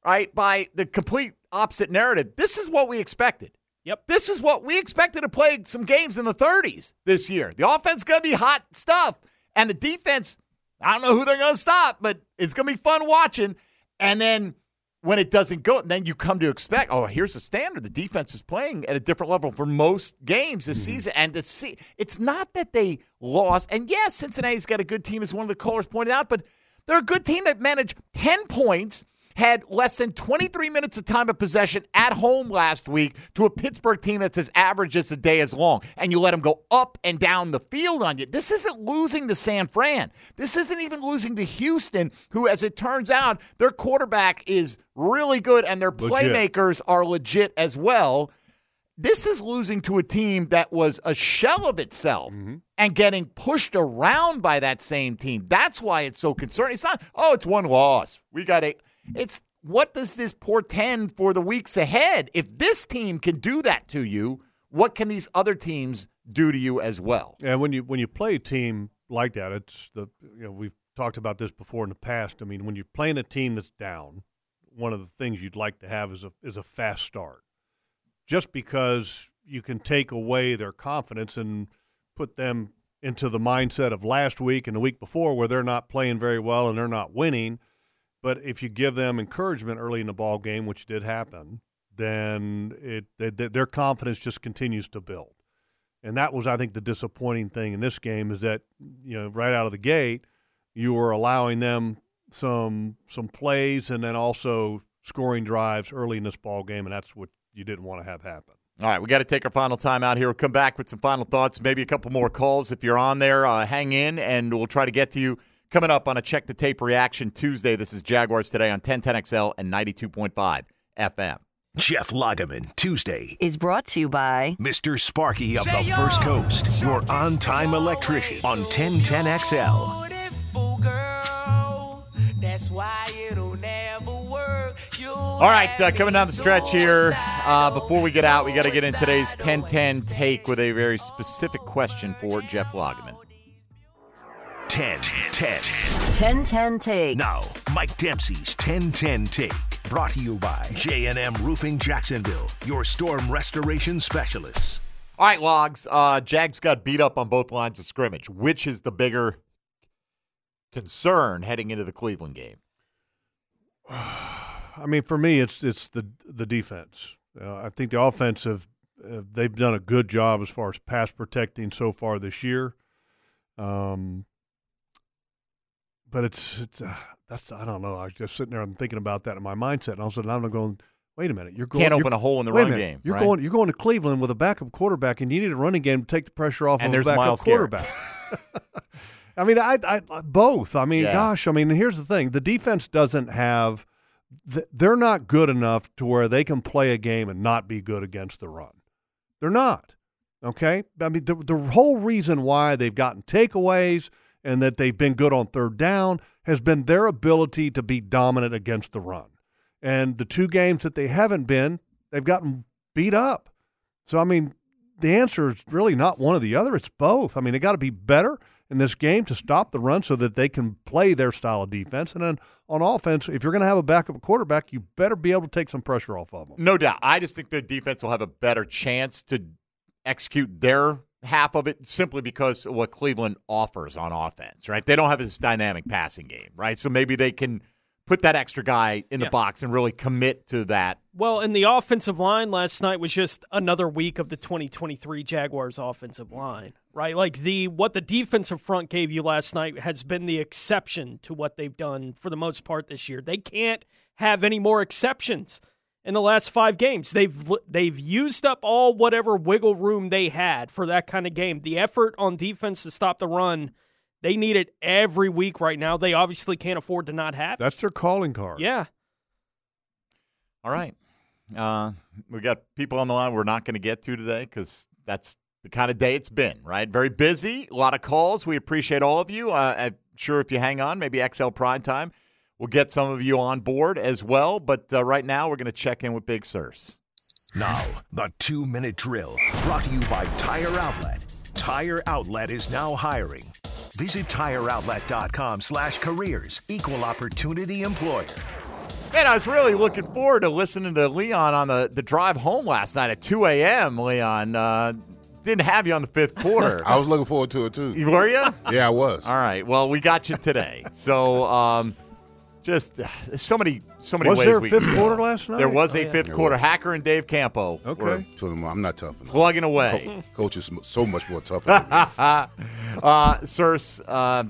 right, by the complete opposite narrative. This is what we expected. Yep. This is what we expected to play some games in the 30s this year. The offense going to be hot stuff. And the defense, I don't know who they're going to stop, but it's going to be fun watching. And then when it doesn't go, then you come to expect, oh, here's the standard. The defense is playing at a different level for most games this Mm-hmm. season. And to see, it's not that they lost. And yes, Cincinnati's got a good team, as one of the callers pointed out, but they're a good team that managed 10 points, had less than 23 minutes of time of possession at home last week to a Pittsburgh team that's as average as a day as long. And you let them go up and down the field on you. This isn't losing to San Fran. This isn't even losing to Houston, who, as it turns out, their quarterback is really good and their Legit. playmakers are legit as well. This is losing to a team that was a shell of itself mm-hmm. and getting pushed around by that same team. That's why it's so concerning. It's not, oh, it's one loss. We got it. It's what does this portend for the weeks ahead? If this team can do that to you, what can these other teams do to you as well? And when you when you play a team like that, it's the you know we've talked about this before in the past. I mean, when you're playing a team that's down, one of the things you'd like to have is a is a fast start, just because you can take away their confidence and put them into the mindset of last week and the week before where they're not playing very well and they're not winning. But if you give them encouragement early in the ball game, which did happen, then it, they, their confidence just continues to build. And that was, I think, the disappointing thing in this game is that you know right out of the gate, you were allowing them some some plays and then also scoring drives early in this ball game, and that's what you didn't want to have happen. All right, we got to take our final time out here. We'll come back with some final thoughts, maybe a couple more calls. If you're on there, uh, hang in, and we'll try to get to you coming up on a Check the Tape reaction Tuesday. This is Jaguars today on 1010XL and 92.5 FM. Jeff Lageman, Tuesday. Is brought to you by Mr. Sparky of the First Coast, your on time electrician on 1010XL. All right, uh, coming down the stretch here. Uh, before we get out, we got to get in today's 1010 take with a very specific question for Jeff Lageman. 10 10 1010 Take. Now, Mike Dempsey's 1010 Take. Brought to you by J&M Roofing Jacksonville, your storm restoration specialists. All right, Logs. Uh, Jags got beat up on both lines of scrimmage. Which is the bigger concern heading into the Cleveland game? <sighs> <sighs> <sighs> I mean, for me, it's it's the the defense. Uh, I think the offense have uh, they've done a good job as far as pass protecting so far this year. Um, but it's it's uh, that's I don't know. I was just sitting there and thinking about that in my mindset, and all of a sudden I'm going, wait a minute, you're going Can't you're- open a hole in the run minute, game, You're right? going you're going to Cleveland with a backup quarterback, and you need a running game to take the pressure off And of there's a backup Garrett. quarterback. <laughs> I mean, I, I both. I mean, Yeah. gosh. I mean, here's the thing: the defense doesn't have. Th- They're not good enough to where they can play a game and not be good against the run. They're not. Okay. I mean, the the whole reason why they've gotten takeaways and that they've been good on third down has been their ability to be dominant against the run. And the two games that they haven't been, they've gotten beat up. So I mean, the answer is really not one or the other. It's both. I mean, they got to be better in this game to stop the run so that they can play their style of defense. And then on offense, if you're going to have a backup quarterback, you better be able to take some pressure off of them. No doubt. I just think their defense will have a better chance to execute their half of it simply because what Cleveland offers on offense, right? They don't have this dynamic passing game, right? So maybe they can put that extra guy in the Yeah. box and really commit to that. Well, and the offensive line last night was just another week of the 2023 Jaguars offensive line, right? Like the what the defensive front gave you last night has been the exception to what they've done for the most part this year. They can't have any more exceptions in the last 5 games. They've they've used up all whatever wiggle room they had for that kind of game. The effort on defense to stop the run, they need it every week right now. They obviously can't afford to not have it. That's their calling card. Yeah. All right. Uh, we got people on the line we're not going to get to today because that's the kind of day it's been, right? Very busy, a lot of calls. We appreciate all of you. Uh, I'm sure if you hang on, maybe XL Prime Time, we'll get some of you on board as well. But uh, right now, we're going to check in with Big Searcy. Now, the two minute drill brought to you by Tire Outlet. Tire Outlet is now hiring. Visit tireoutlet.com slash careers. Equal opportunity employer. Man, I was really looking forward to listening to Leon on the, the drive home last night at 2 a.m. Leon, uh, didn't have you on the fifth quarter. <laughs> I was looking forward to it too. Were you? Yeah, I was. All right. Well, we got you today. So, um, just uh, so many, so many Was ways. there a we fifth <clears throat> quarter last night? There was Oh, a yeah. fifth There quarter. was. Hacker and Dave Campo. Okay. were So I'm not tough enough. plugging away. Co- coach is so much more tougher than me. <laughs> uh, Searcy, uh,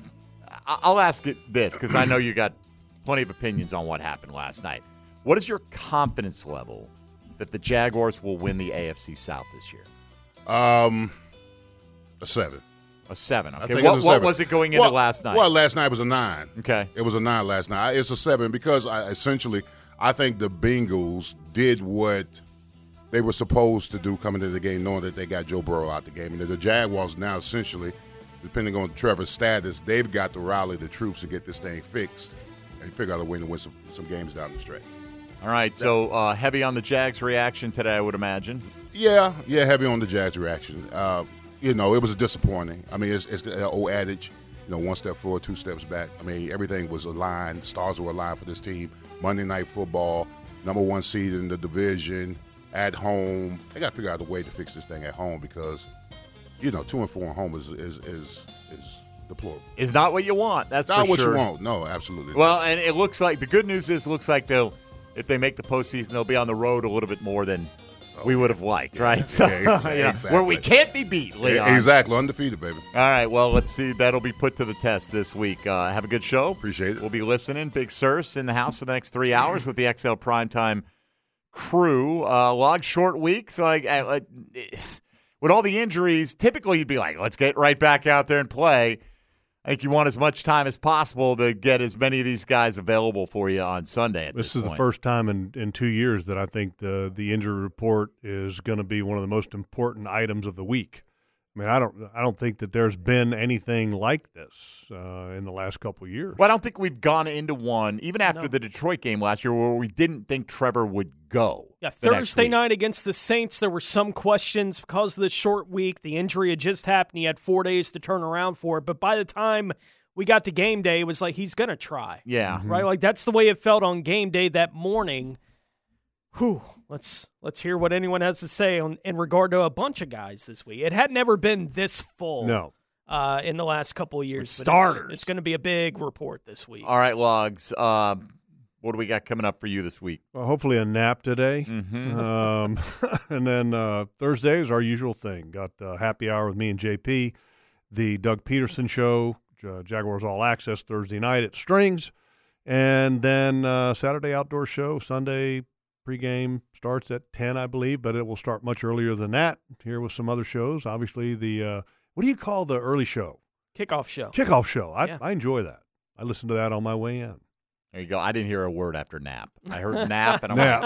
I- I'll ask it this because I know you got plenty of opinions on what happened last night. What is your confidence level that the Jaguars will win the AFC South this year? Um, a seven. A seven. Okay. What, a what was it going into Well- last night? Well, last night was a nine. Okay. It was a nine last night. It's a seven because I essentially I think the Bengals did what they were supposed to do coming into the game, knowing that they got Joe Burrow out the game, and the Jaguars now essentially, depending on Trevor's status, they've got to rally the troops to get this thing fixed and figure out a way to win some, some games down the stretch. All right. So uh, heavy on the Jags reaction today, I would imagine. Yeah, yeah, heavy on the Jags reaction. Uh, you know, it was a disappointing. I mean, it's, it's an old adage, you know, one step forward, two steps back. I mean, everything was aligned. Stars were aligned for this team. Monday Night Football, number one seed in the division, at home. They got to figure out a way to fix this thing at home because, you know, two and four at home is is is, is deplorable. Is not what you want. That's Not for what sure. you want. No, absolutely. Well, and it looks like the good news is, it looks like they'll, if they make the postseason, they'll be on the road a little bit more than we would have liked, right? <laughs> So, Yeah, exa- you know, where we can't be beat, Leon. Exactly, undefeated, baby. All right, well, let's see. That'll be put to the test this week. Uh, have a good show. Appreciate it. We'll be listening. Big Searcy in the house for the next three hours with the XL Primetime crew. Uh, log short week, so I, I, I, with all the injuries, typically you'd be like, let's get right back out there and play. I think you want as much time as possible to get as many of these guys available for you on Sunday. At This this, is the first time in, in two years that I think the the injury report is going to be one of the most important items of the week. I mean, I don't I don't think that there's been anything like this uh, in the last couple of years. Well, I don't think we've gone into one, even after the Detroit game last year, where we didn't think Trevor would go. Yeah, Thursday night against the Saints, there were some questions because of the short week. The injury had just happened. He had four days to turn around for it. But by the time we got to game day, it was like he's going to try. Yeah. Right? Like that's the way it felt on game day that morning. Whew. Let's let's hear what anyone has to say on, in regard to a bunch of guys this week. It had never been this full. No. Uh, in the last couple of years, With but it's- starters. It's, going to be a big report this week. All right, Logs. Um, what do we got coming up for you this week? Well, hopefully a nap today, Mhm. <laughs> um, <laughs> and then uh, Thursday is our usual thing. Got uh, happy hour with me and JP, the Doug Pederson show, J- Jaguars All Access Thursday night at Strings, and then uh, Saturday outdoor show. Sunday pregame starts at ten, I believe, but it will start much earlier than that. Here with some other shows. Obviously, the uh, what do you call the early show? Kickoff show. Kickoff show. I, Yeah. I enjoy that. I listen to that on my way in. There you go. I didn't hear a word after nap. I heard <laughs> nap, and I'm Nap.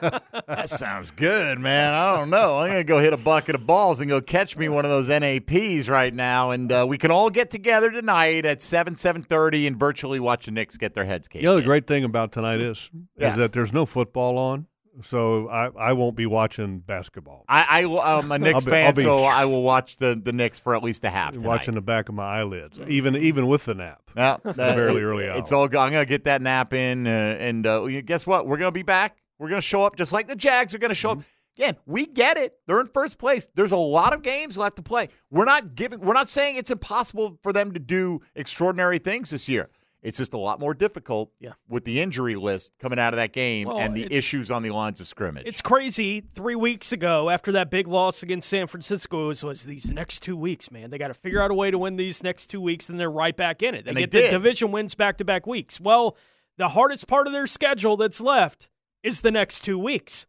like, <laughs> that sounds good, man. I don't know. I'm gonna go hit a bucket of balls and go catch me one of those NAPs right now, and uh, we can all get together tonight at seven seven thirty and virtually watch the Knicks get their heads caved. The other great thing about tonight is Yes. is that there's no football on, so I, I won't be watching basketball. I, I I'm a <laughs> Knicks be- fan, be so I will watch the, the Knicks for at least a half. Tonight. watching the back of my eyelids, even even with the nap. Yeah, <laughs> a fairly early hour. It's all. I'm gonna get that nap in, uh, and uh, guess what? We're gonna be back. We're gonna show up just like the Jags are gonna show up. Mm-hmm. Again, we get it. They're in first place. There's a lot of games left to play. We're not giving. We're not saying it's impossible for them to do extraordinary things this year. It's just a lot more difficult Yeah. with the injury list coming out of that game Well, and the issues on the lines of scrimmage. It's crazy. Three weeks ago, after that big loss against San Francisco, it was, was these next two weeks, man. They got to figure out a way to win these next two weeks, and they're right back in it. They And get the division wins back to back weeks. Well, the hardest part of their schedule that's left is the next two weeks.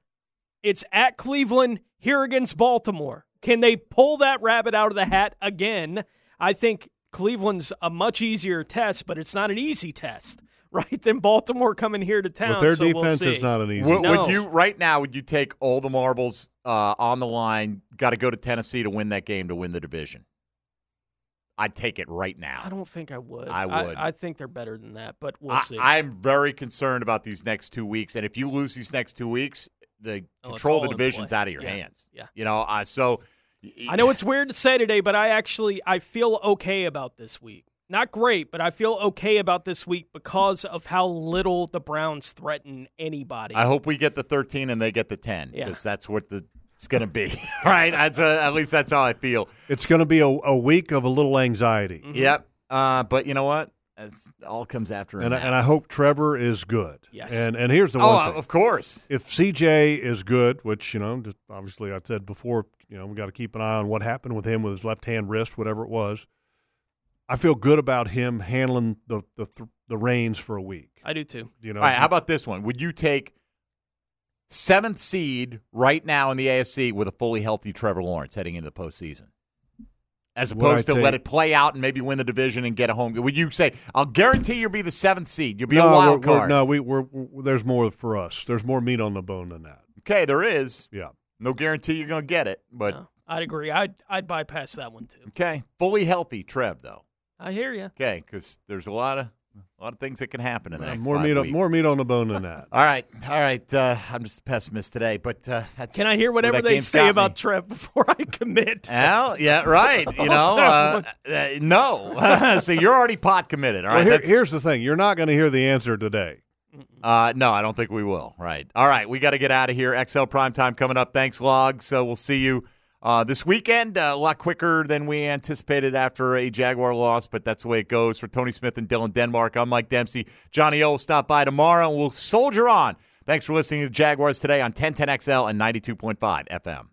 It's at Cleveland, here against Baltimore. Can they pull that rabbit out of the hat again? I think Cleveland's a much easier test, but it's not an easy test, <laughs> right? Than Baltimore coming here to town. With their so we'll defense, see. it's not an easy. Would, No. would you right now? Would you take all the marbles uh, on the line? Got to go to Tennessee to win that game to win the division. I'd take it right now. I don't think I would. I would. I, think they're better than that, but we'll see. I, am very concerned about these next two weeks, and if you lose these next two weeks, the Oh, control of the division's out of your Yeah. hands. Yeah. you know. Uh, so I know it's weird to say today, but I actually I feel okay about this week. Not great, but I feel okay about this week because of how little the Browns threaten anybody. I hope we get the 13 and they get the 10 Yeah. because that's what the it's going to be. <laughs> right? That's uh, at least that's how I feel. It's going to be a, a week of a little anxiety. Yep. Uh, but you know what? It's, all comes after him. And I, and I hope Trevor is good. Yes. And and here's the Oh, one. thing. of course. If CJ is good, which you know, just obviously I said before, you know, we got to keep an eye on what happened with him with his left hand wrist, whatever it was. I feel good about him handling the the the reins for a week. I do too. You know, All right, how about this one? Would you take seventh seed right now in the AFC with a fully healthy Trevor Lawrence heading into the postseason? As opposed to let it play out and maybe win the division and get a home. Would you say, I'll guarantee you'll be the seventh seed? You'll be no, a wild we're- we're- card. no, we, we're, we're there's more for us. There's more meat on the bone than that. Okay, there is. Yeah. No guarantee you're going to get it, but I'd agree. I'd I'd bypass that one too. okay. Fully healthy Trev, though. I hear you. Okay, because there's a lot of a lot of things that can happen in the next more five meat, on, weeks. more meat on the bone than that. <laughs> All right, all right. Uh, I'm just a pessimist today, but uh, that's Can I hear whatever that they say got me. about Trev before I commit? <laughs> Well, yeah, right. You know, <laughs> uh, uh, no. so you're already pot committed. All Well, here- here's the thing: you're not going to hear the answer today. uh, no, I don't think we will. Right. All right. We got to get out of here. XL Prime Time coming up. Thanks, Log. So we'll see you uh, this weekend. Uh, a lot quicker than we anticipated after a Jaguar loss, but that's the way it goes. For Tony Smith and Dylan Denmark, I'm Mike Dempsey. Johnny O will stop by tomorrow, and we'll soldier on. Thanks for listening to Jaguars today on 1010XL and 92.5 FM.